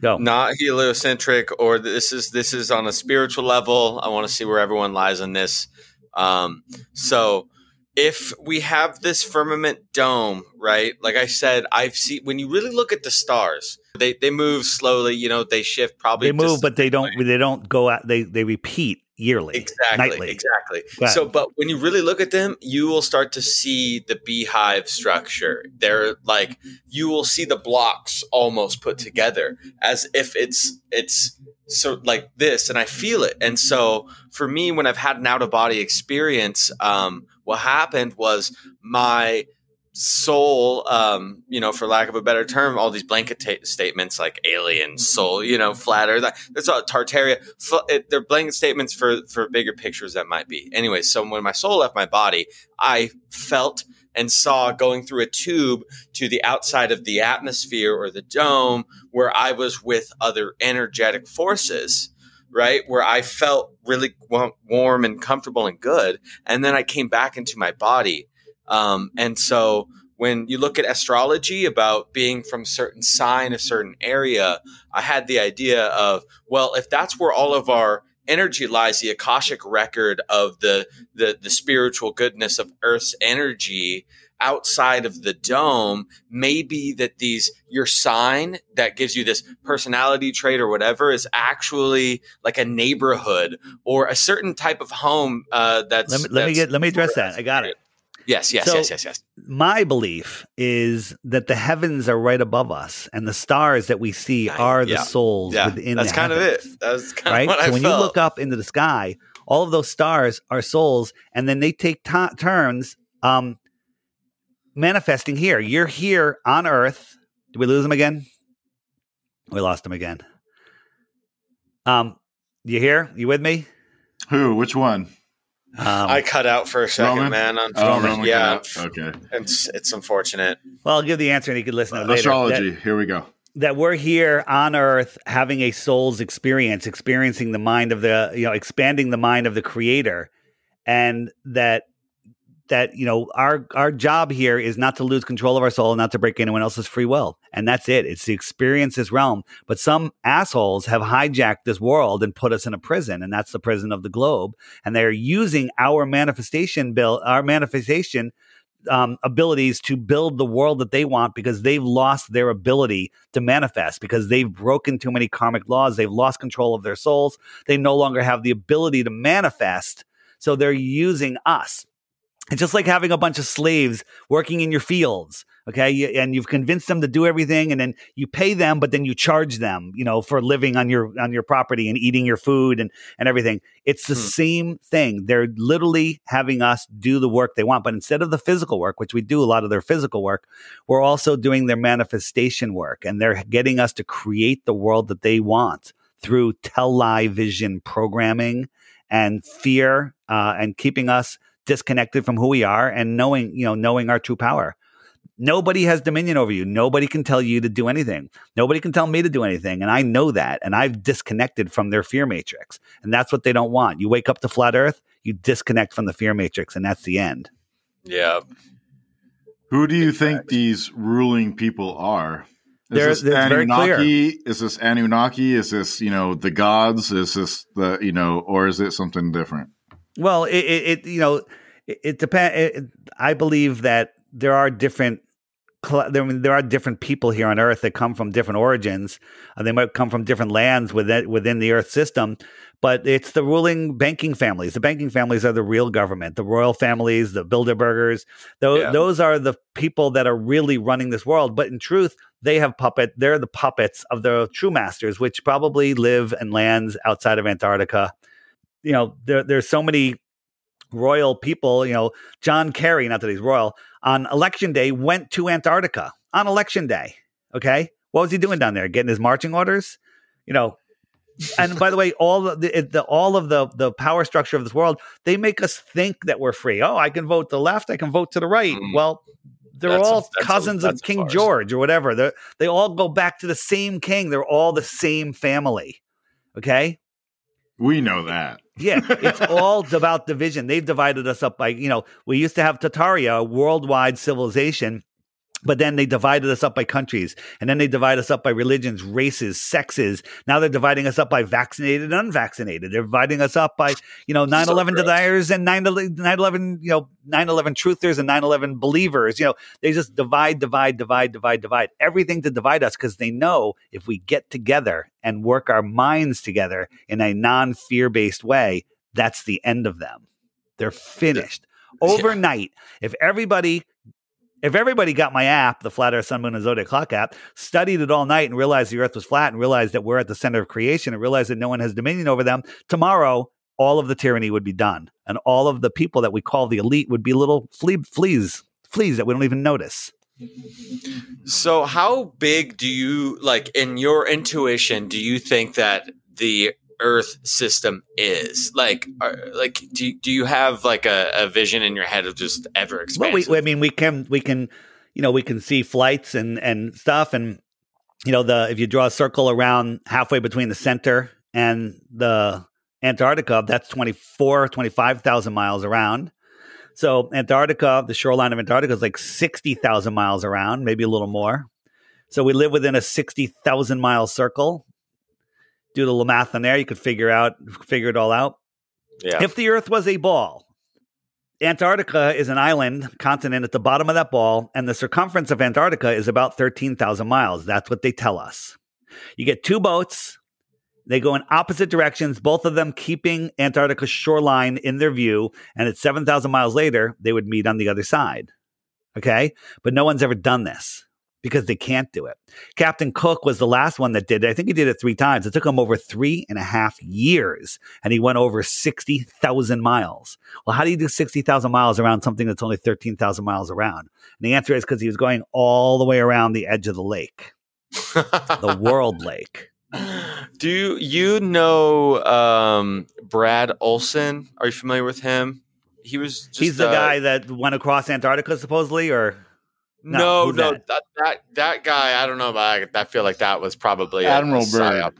C: Go.
B: Not heliocentric, or this is this is on a spiritual level. I want to see where everyone lies on this. Um, so if we have this firmament dome, right? Like I said, I've seen when you really look at the stars, they they move slowly. You know, they shift probably.
C: They move, but they don't. They don't go out. They they repeat yearly,
B: exactly,
C: nightly.
B: exactly. So, but when you really look at them, you will start to see the beehive structure. They're like you will see the blocks almost put together as if it's it's so like this, and I feel it. And so for me, when I've had an out of body experience, um, what happened was my soul, um, you know, for lack of a better term, all these blanket statements like alien, soul, you know, flatter, that, that's all Tartaria. It, they're blanket statements for, for bigger pictures that might be. Anyway, so when my soul left my body, I felt and saw going through a tube to the outside of the atmosphere or the dome where I was with other energetic forces right? Where I felt really warm and comfortable and good. And then I came back into my body. Um, and so when you look at astrology about being from certain sign, a certain area, I had the idea of, well, if that's where all of our energy lies, the Akashic record of the, the, the spiritual goodness of Earth's energy, outside of the dome maybe that these your sign that gives you this personality trait or whatever is actually like a neighborhood or a certain type of home uh, that's
C: let me, let
B: that's
C: me get let me address that. I got it.
B: Yes yes so yes yes yes.
C: my belief is that the heavens are right above us and the stars that we see are the yeah. souls yeah. within
B: that's kind
C: heavens,
B: of it. That's kind
C: right? so
B: I
C: when
B: felt.
C: you look up into the sky all of those stars are souls and then they take t- turns um, manifesting here. You're here on Earth. Did we lose him again? We lost him again. Um, you here? You with me?
A: Who? Which one?
B: Um, I cut out for a second, Roman? man. On
A: oh, Roman, yeah.
B: Okay. It's it's unfortunate.
C: Well, I'll give the answer and you can listen to it
A: Astrology. That, here we go.
C: That we're here on Earth having a soul's experience, experiencing the mind of the, you know, expanding the mind of the creator. And that that you know our our job here is not to lose control of our soul, not to break anyone else's free will, and that's it. It's to experience this realm. But some assholes have hijacked this world and put us in a prison, and that's the prison of the globe. And they're using our manifestation bill, our manifestation um, abilities to build the world that they want because they've lost their ability to manifest because they've broken too many karmic laws. They've lost control of their souls. They no longer have the ability to manifest. So they're using us it's just like having a bunch of slaves working in your fields, okay? And you've convinced them to do everything, and then you pay them, but then you charge them, you know, for living on your on your property and eating your food and and everything. It's the hmm. same thing. They're literally having us do the work they want, but instead of the physical work, which we do a lot of their physical work, we're also doing their manifestation work, and they're getting us to create the world that they want through television programming and fear uh, and keeping us disconnected from who we are and knowing, you know, knowing our true power. Nobody has dominion over you. Nobody can tell you to do anything. Nobody can tell me to do anything. And I know that. And I've disconnected from their fear matrix. And that's what they don't want. You wake up to flat earth, you disconnect from the fear matrix, and that's the end.
B: Yeah.
A: Who do you think these ruling people are? Is
C: They're,
A: this Anunnaki? Is this Anunnaki? Is this, you know, the gods? Is this the, you know, or is it something different?
C: Well, it, it, you know it, it depends. I believe that there are different there, there are different people here on Earth that come from different origins. Uh, they might come from different lands within within the Earth system, but it's the ruling banking families. The banking families are the real government. The royal families, the Bilderbergers. Those yeah. those are the people that are really running this world. But in truth, they have puppet. They're the puppets of the true masters, which probably live in lands outside of Antarctica you know, there, there's so many royal people. You know, John Kerry, not that he's royal, on election day went to Antarctica on election day. Okay, what was he doing down there? Getting his marching orders? You know. and by the way, all the, the, all of the the power structure of this world, they make us think that we're free. Oh, I can vote to the left, I can vote to the right. Mm. Well, they're that's all a, cousins a, of King George or whatever. They they all go back to the same king. They're all the same family. Okay,
A: we know that.
C: Yeah, it's all about division. They've divided us up by, you know, we used to have Tartaria, a worldwide civilization but then they divided us up by countries, and then they divide us up by religions, races, sexes. Now they're dividing us up by vaccinated and unvaccinated. They're dividing us up by, you know, 9 11 deniers and 9 11, you know, 9 11 truthers and 9 11 believers. You know, they just divide, divide, divide, divide, divide. Everything to divide us because they know if we get together and work our minds together in a non fear based way, that's the end of them. They're finished. Overnight, if everybody if everybody got my app, the Flat Earth Sun Moon and Zodiac Clock app, studied it all night and realized the Earth was flat and realized that we're at the center of creation and realized that no one has dominion over them, tomorrow all of the tyranny would be done, and all of the people that we call the elite would be little flea, fleas fleas that we don't even notice.
B: So, how big do you like in your intuition? Do you think that the Earth system is like, are, like do do you have like a, a, vision in your head of just ever expanding?
C: Well, we, I mean, we can we can you know we can see flights and and stuff, and you know the if you draw a circle around halfway between the center and the Antarctica, that's 24, 25,000 miles around. So Antarctica, the shoreline of Antarctica is like 60,000 miles around, maybe a little more. So we live within a 60,000 mile circle. Do the little math on there, you could figure out figure it all out. Yeah. If the earth was a ball, Antarctica is an island continent at the bottom of that ball, and the circumference of Antarctica is about 13,000 miles. That's what they tell us. You get two boats, they go in opposite directions, both of them keeping Antarctica's shoreline in their view. And at 7,000 miles later, they would meet on the other side. Okay. But no one's ever done this because they can't do it. Captain Cook was the last one that did it. I think he did it three times. It took him over three and a half years and he went over 60,000 miles. Well, how do you do 60,000 miles around something that's only 13,000 miles around? And the answer is because he was going all the way around the edge of the lake, the world lake.
B: Do you, know um, Brad Olsen? Are you familiar with him? He was just,
C: He's the uh, guy that went across Antarctica supposedly or
B: No, no, no that? that? that that guy, I don't know about I feel like that was probably
A: Admiral Byrd.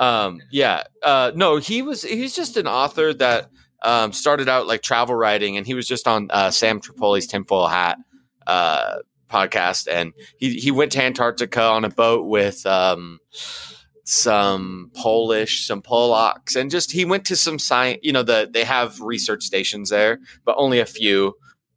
B: Um yeah. Uh no, he was he's just an author that um started out like travel writing and he was just on uh, Sam Tripoli's tinfoil hat uh podcast and he he went to Antarctica on a boat with um some Polish, some Polacks, and just he went to some science. You know, the they have research stations there, but only a few,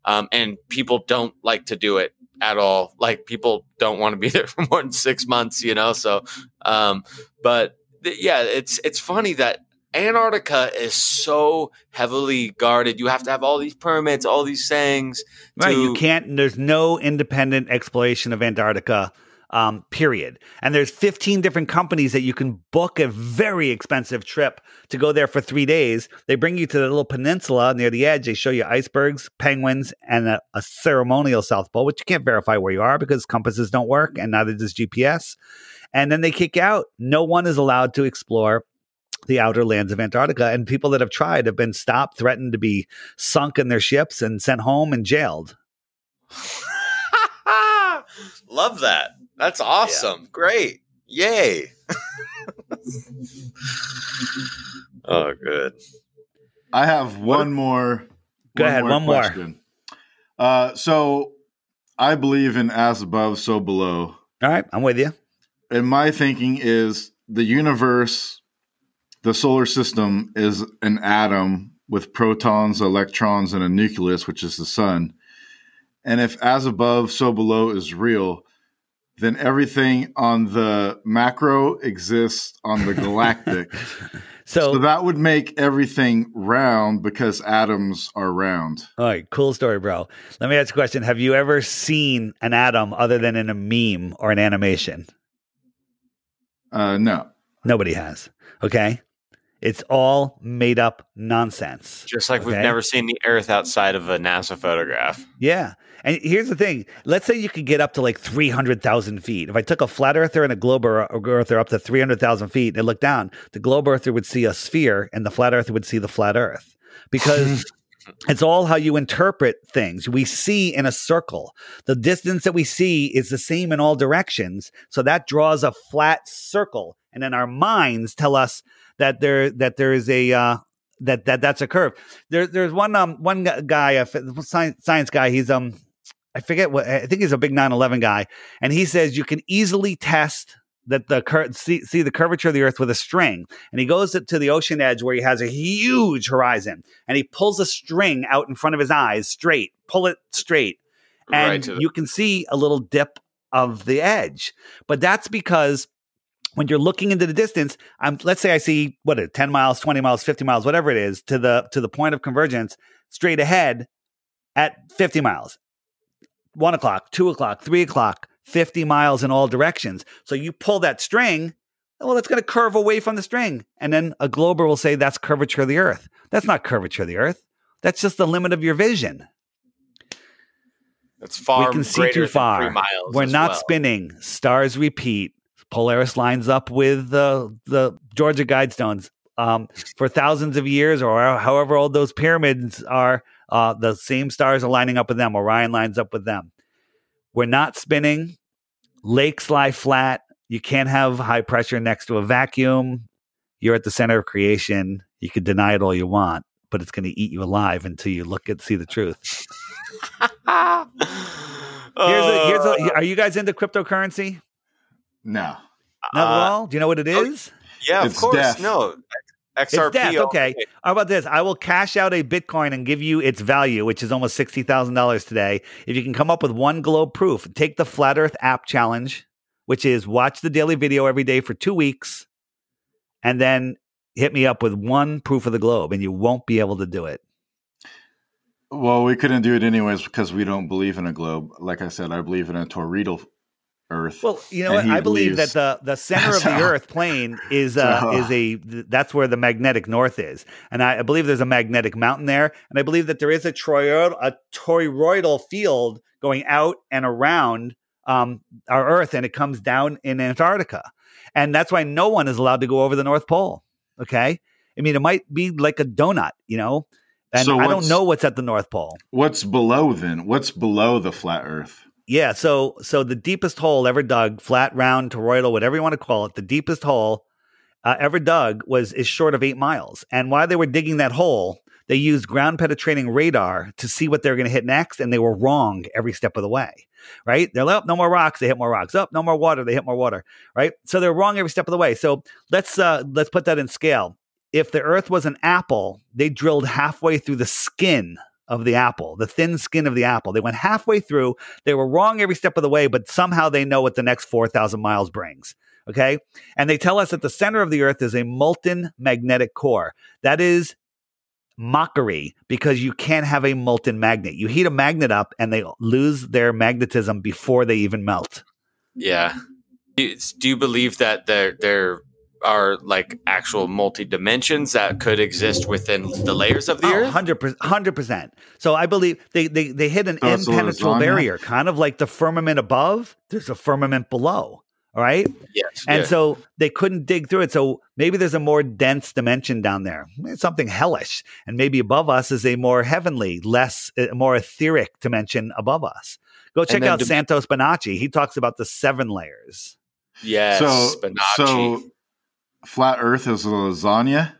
B: um, and people don't like to do it at all. Like people don't want to be there for more than six months. You know, so um, but th- yeah, it's it's funny that Antarctica is so heavily guarded. You have to have all these permits, all these things.
C: Right. To- you can't, there's no independent exploration of Antarctica um, period. And there's 15 different companies that you can book a very expensive trip to go there for three days. They bring you to the little peninsula near the edge. They show you icebergs, penguins, and a, a ceremonial South Pole, which you can't verify where you are because compasses don't work and neither does GPS. And then they kick out. No one is allowed to explore the outer lands of Antarctica. And people that have tried have been stopped, threatened to be sunk in their ships, and sent home and jailed.
B: Love that. That's awesome. Yeah. Great. Yay. oh, good.
A: I have one what? more.
C: Go one ahead. More one question.
A: more. Uh, so I believe in as above, so below.
C: All right. I'm with you.
A: And my thinking is the universe, the solar system is an atom with protons, electrons, and a nucleus, which is the sun. And if as above, so below is real, then everything on the macro exists on the galactic. so, so, that would make everything round because atoms are round.
C: All right, cool story, bro. Let me ask a question. Have you ever seen an atom other than in a meme or an animation?
A: Uh, no.
C: Nobody has. Okay. It's all made up nonsense.
B: Just like
C: okay?
B: we've never seen the Earth outside of a NASA photograph.
C: Yeah. And here's the thing let's say you could get up to like 300,000 feet. If I took a flat earther and a globe earther up to 300,000 feet and looked down, the globe earther would see a sphere and the flat earther would see the flat earth because. It's all how you interpret things. We see in a circle. The distance that we see is the same in all directions. So that draws a flat circle. And then our minds tell us that there that there is a uh, that that that's a curve. There, there's one um one guy, a science, science guy. He's um I forget what I think he's a big 9/11 guy, and he says you can easily test that the cur- see, see the curvature of the earth with a string. And he goes to the ocean edge where he has a huge horizon and he pulls a string out in front of his eyes straight pull it straight and right you can see a little dip of the edge. But that's because when you're looking into the distance i'm let's say i see what a 10 miles 20 miles 50 miles whatever it is to the to the point of convergence straight ahead at 50 miles one o'clock, two o'clock, three o'clock, 50 miles in all directions. So you pull that string, well, it's going to curve away from the string. And then a glober will say that's curvature of the earth. That's not curvature of the earth. That's just the limit of your vision.
B: That's far.
C: We can see too far. We're not
B: well.
C: spinning. Stars repeat. Polaris lines up with the the Georgia Guidestones. Um, for thousands of years, or however old those pyramids are, uh, the same stars are lining up with them. Orion lines up with them. We're not spinning. Lakes lie flat. You can't have high pressure next to a vacuum. You're at the center of creation. You can deny it all you want, but it's going to eat you alive until you look and see the truth. here's a, here's a, are you guys into cryptocurrency?
A: No.
C: Not at all. Do you know what it is? oh.
B: Yeah,
A: It's
B: of course.
A: death.
B: No, XRP.
C: It's death.
B: all
C: Okay. How about this? I will cash out a Bitcoin and give you its value, which is almost sixty thousand dollars today. If you can come up with one globe proof, take the Flat Earth app challenge, which is watch the daily video every day for two weeks, and then hit me up with one proof of the globe, and you won't be able to do it.
A: Well, we couldn't do it anyways because we don't believe in a globe. Like I said, I believe in a toroidal Earth.
C: Well, you know what? I believe
A: believes-
C: that the the center of the Earth plane is uh,
A: So-
C: is a that's where the magnetic north is, and I, I believe there's a magnetic mountain there, and I believe that there is a toroidal a toroidal field going out and around um, our Earth, and it comes down in Antarctica, and that's why no one is allowed to go over the North Pole. Okay, I mean it might be like a donut, you know, and
A: So
C: I don't know what's at the North Pole.
A: What's below then? What's below the flat Earth?
C: Yeah, so so the deepest hole ever dug, flat, round, toroidal, whatever you want to call it, the deepest hole uh, ever dug was is short of eight miles. And while they were digging that hole, they used ground penetrating radar to see what they were going to hit next, and they were wrong every step of the way. Right? They're like, oh, no more rocks, they hit more rocks. Up, no more water, they hit more water. Right? So they're wrong every step of the way. So let's uh, let's put that in scale. If the Earth was an apple, they drilled halfway through the skin of the apple, the thin skin of the apple. They went halfway through. They were wrong every step of the way, but somehow they know what the next 4,000 miles brings. Okay. And they tell us that the center of the earth is a molten magnetic core. That is mockery because you can't have a molten magnet. You heat a magnet up and they lose their magnetism before they even melt.
B: Yeah. Do you, believe that there are like actual multi dimensions that could exist within the layers of the
C: Oh,
B: earth?
C: 100%, 100%. So I believe they, they, they hit an
A: Oh,
C: impenetrable
A: lasagna?
C: barrier, kind of like the firmament above, there's a firmament below. All right.
B: Yes.
C: And
B: yeah.
C: so they couldn't dig through it. So maybe there's a more dense dimension down there, It's something hellish. And maybe above us is a more heavenly, less, a more etheric dimension above us. Go check out
B: dim-
C: Santos Bonacci. He talks about the seven layers.
B: yes.
A: so,
B: Bonacci.
A: so flat Earth is a lasagna.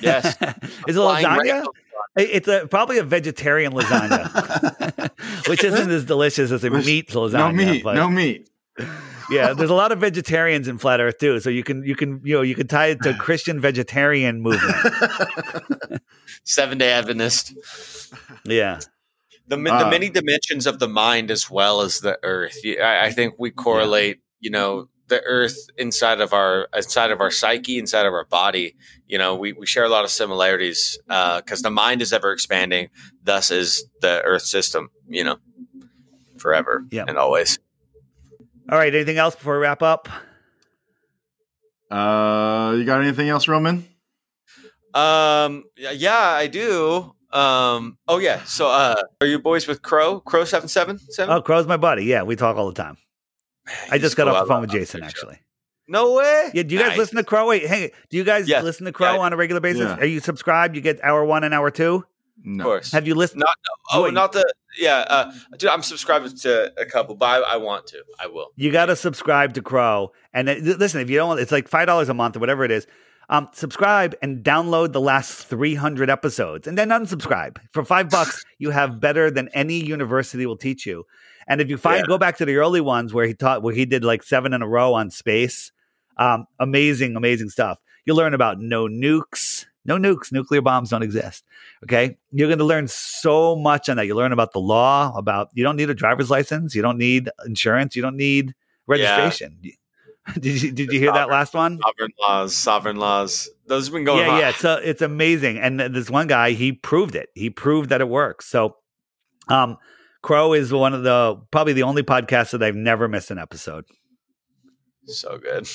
B: Yes.
C: is it
B: Flying
C: lasagna?
B: rainbow.
C: It's a, probably a vegetarian lasagna, which isn't as delicious as a
A: There's
C: meat lasagna.
A: no meat.
C: but-
A: No meat.
C: yeah, there's a lot of vegetarians in flat Earth too. So you can you can you know you can tie it to Christian vegetarian movement.
B: Seven Day Adventist.
C: Yeah.
B: The, mi-
A: Uh,
B: the many dimensions of the mind as well as the earth. I think we correlate, you know, the earth inside of our inside of our psyche, inside of our body. You know, we, we share a lot of similarities because the mind is ever expanding. Thus is the earth system. You know, forever
C: Yeah.
B: and always.
C: All right. Anything else before we wrap up?
A: Uh, you got anything else, Roman?
B: Um. Yeah, I do. Um. Oh yeah. So, uh, are you boys with Crow? Crow seven seven seven.
C: Oh, Crow's my buddy. Yeah, we talk all the time. I just got off the phone with Jason actually.
B: No way.
C: Yeah, do you guys
B: Nice.
C: listen to Crow? Wait, hang. Do you guys
B: Yeah.
C: listen to Crow
B: Yeah.
C: on a regular basis?
A: Yeah.
C: Are you subscribed? You get hour one and hour two.
A: No.
B: Of course.
C: Have you listened?
B: Not oh,
C: Wait.
B: not the yeah. Uh, dude, I'm subscribed to a couple, but I, I want to. I will.
C: You got to subscribe to Crow. And then- listen, if you don't, it's like five dollars a month or whatever it is. Um, subscribe and download the last 300 episodes, and then unsubscribe for five bucks. You have better than any university will teach you. And if you find,
B: Yeah.
C: go back to the early ones where he taught, where he did like seven in a row on space. Um, amazing, amazing stuff. You learn about no nukes, no nukes, nuclear bombs don't exist. Okay, you're going to learn so much on that. You learn about the law, about you don't need a driver's license, you don't need insurance, you don't need registration. Did you did you hear that last one?
B: Sovereign laws, sovereign laws. Those have been going
C: yeah,
B: on.
C: yeah. So it's amazing. And this one guy, he proved it. He proved that it works. So, um, Crow is one of the probably the only podcasts that I've never missed an episode.
B: So good.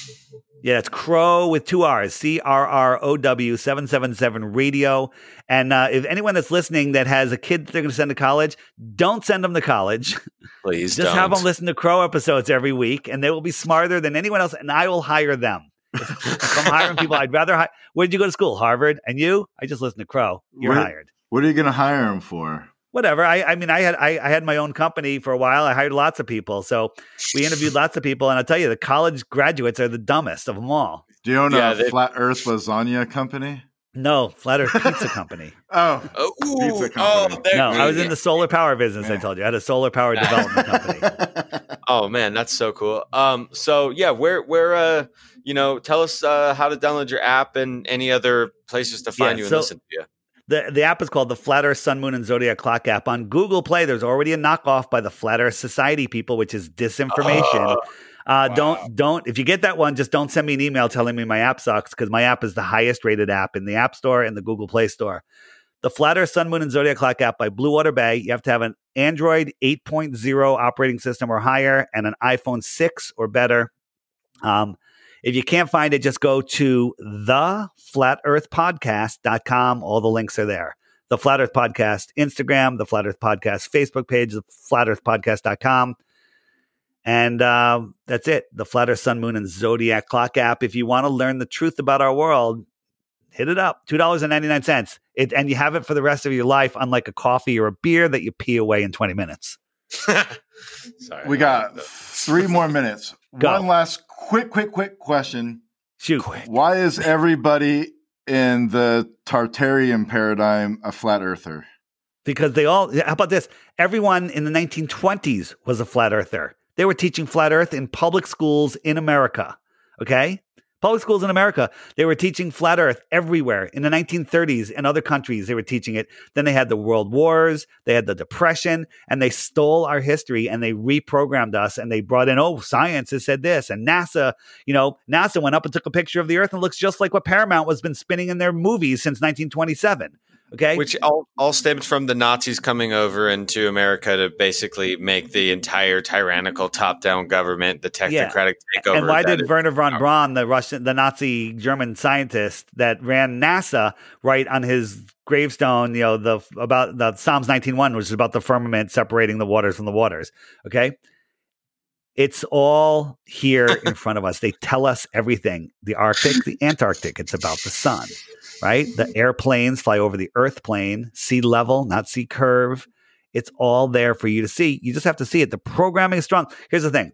C: Yeah, it's Crow with two R's, C R R O W 777 radio. And uh, if anyone that's listening that has a kid that they're going to send to college, don't send them to college.
B: Please
C: Just
B: don't.
C: have them listen to Crow episodes every week, and they will be smarter than anyone else, and I will hire them. If, if I'm hiring people, I'd rather hire. Where did you go to school? Harvard. And you? I just listen to Crow. You're
A: Where-
C: hired.
A: What are you going to hire him for?
C: Whatever. I, I mean, I had I, I had my own company for a while. I hired lots of people, so we interviewed lots of people. And I'll tell you, the college graduates are the dumbest of them all.
A: Do you own
B: Yeah,
A: a
B: they-
A: flat Earth lasagna company?
C: No, Flat Earth Pizza Company.
A: Oh,
B: Oh, ooh,
A: Pizza
B: oh,
A: company.
B: there-
C: No, I was in the solar power business. I told you, I had a solar power development company.
B: Oh man, that's so cool. Um, so yeah, where where uh, you know, tell us uh how to download your app and any other places to find
C: Yeah,
B: you and
C: so-
B: listen to you.
C: The the app is called the Flat Earth Sun Moon and Zodiac Clock app on Google Play. There's already a knockoff by the Flat Earth Society people, which is disinformation.
B: Oh,
C: Uh,
B: Wow.
C: Don't don't if you get that one, just don't send me an email telling me my app sucks because my app is the highest rated app in the App Store and the Google Play Store. The Flat Earth Sun Moon and Zodiac Clock app by Blue Water Bay. You have to have an Android 8.0 operating system or higher and an iPhone 6 or better. Um, if you can't find it, just go to theflatearthpodcast.com. All the links are there. The Flat Earth Podcast Instagram, the Flat Earth Podcast Facebook page, the flatearthpodcast.com. And uh, that's it. The Flat Earth Sun, Moon, and Zodiac Clock app. If you want to learn the truth about our world, hit it up. $2.99. It, and you have it for the rest of your life, unlike a coffee or a beer that you pee away in 20 minutes.
B: Sorry.
A: we got three more minutes.
C: Go.
A: One last quick, quick, quick question.
C: Shoot.
B: quick.
A: Why is everybody in the Tartarian paradigm a flat earther?
C: because they all how about this everyone in the 1920s was a flat earther they were teaching flat earth in public schools in america okay public schools in america they were teaching flat earth everywhere. In the 1930s and other countries they were teaching it. Then they had the world wars they had the depression and they stole our history and they reprogrammed us and they brought in oh science has said this and nasa you know nasa went up and took a picture of the earth and looks just like what paramount was been spinning in their movies since 1927 okay
B: Which all, all stemmed from the Nazis coming over into America to basically make the entire tyrannical top down government the technocratic takeover.
C: And why did Wernher von Braun, the Russian, the Nazi German scientist that ran NASA, write on his gravestone, you know, the about the Psalms 19:1, which is about the firmament separating the waters from the waters. Okay. It's all here in front of us. They tell us everything. The Arctic, the Antarctic, it's about the sun, right? The airplanes fly over the earth plane, sea level, not sea curve. It's all there for you to see. You just have to see it. The programming is strong. Here's the thing.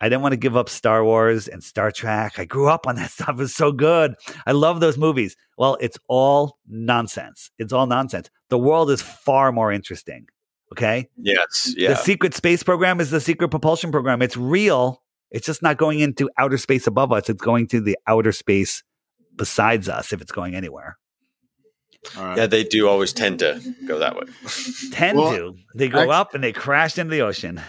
C: I didn't want to give up Star Wars and Star Trek. I grew up on that stuff. It was so good. I love those movies. Well, it's all nonsense. It's all nonsense. The world is far more interesting. Okay.
B: Yes.
C: The secret space program is the secret propulsion program. It's real. It's just not going into outer space above us. It's going to the outer space besides us if it's going anywhere.
A: All right.
B: Yeah, they do always tend to go that way.
C: Tend
A: Well,
C: to. They go
A: ex-
C: up and they crash into the ocean.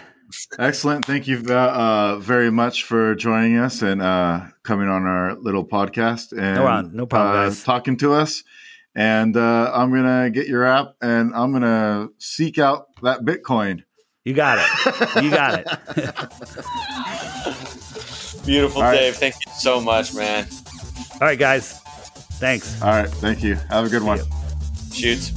A: Excellent. Thank you uh, very much for joining us and uh, coming on our little podcast and
C: No problem- no problem,
A: uh,
C: guys.
A: talking to us. And uh, I'm gonna get your app and I'm gonna seek out that Bitcoin.
C: You got it. You got it.
B: Beautiful,
A: All right.
B: Dave. Thank you so much, man.
C: All right, guys. Thanks.
A: All right. Thank you. Have a good one.
B: Shoots.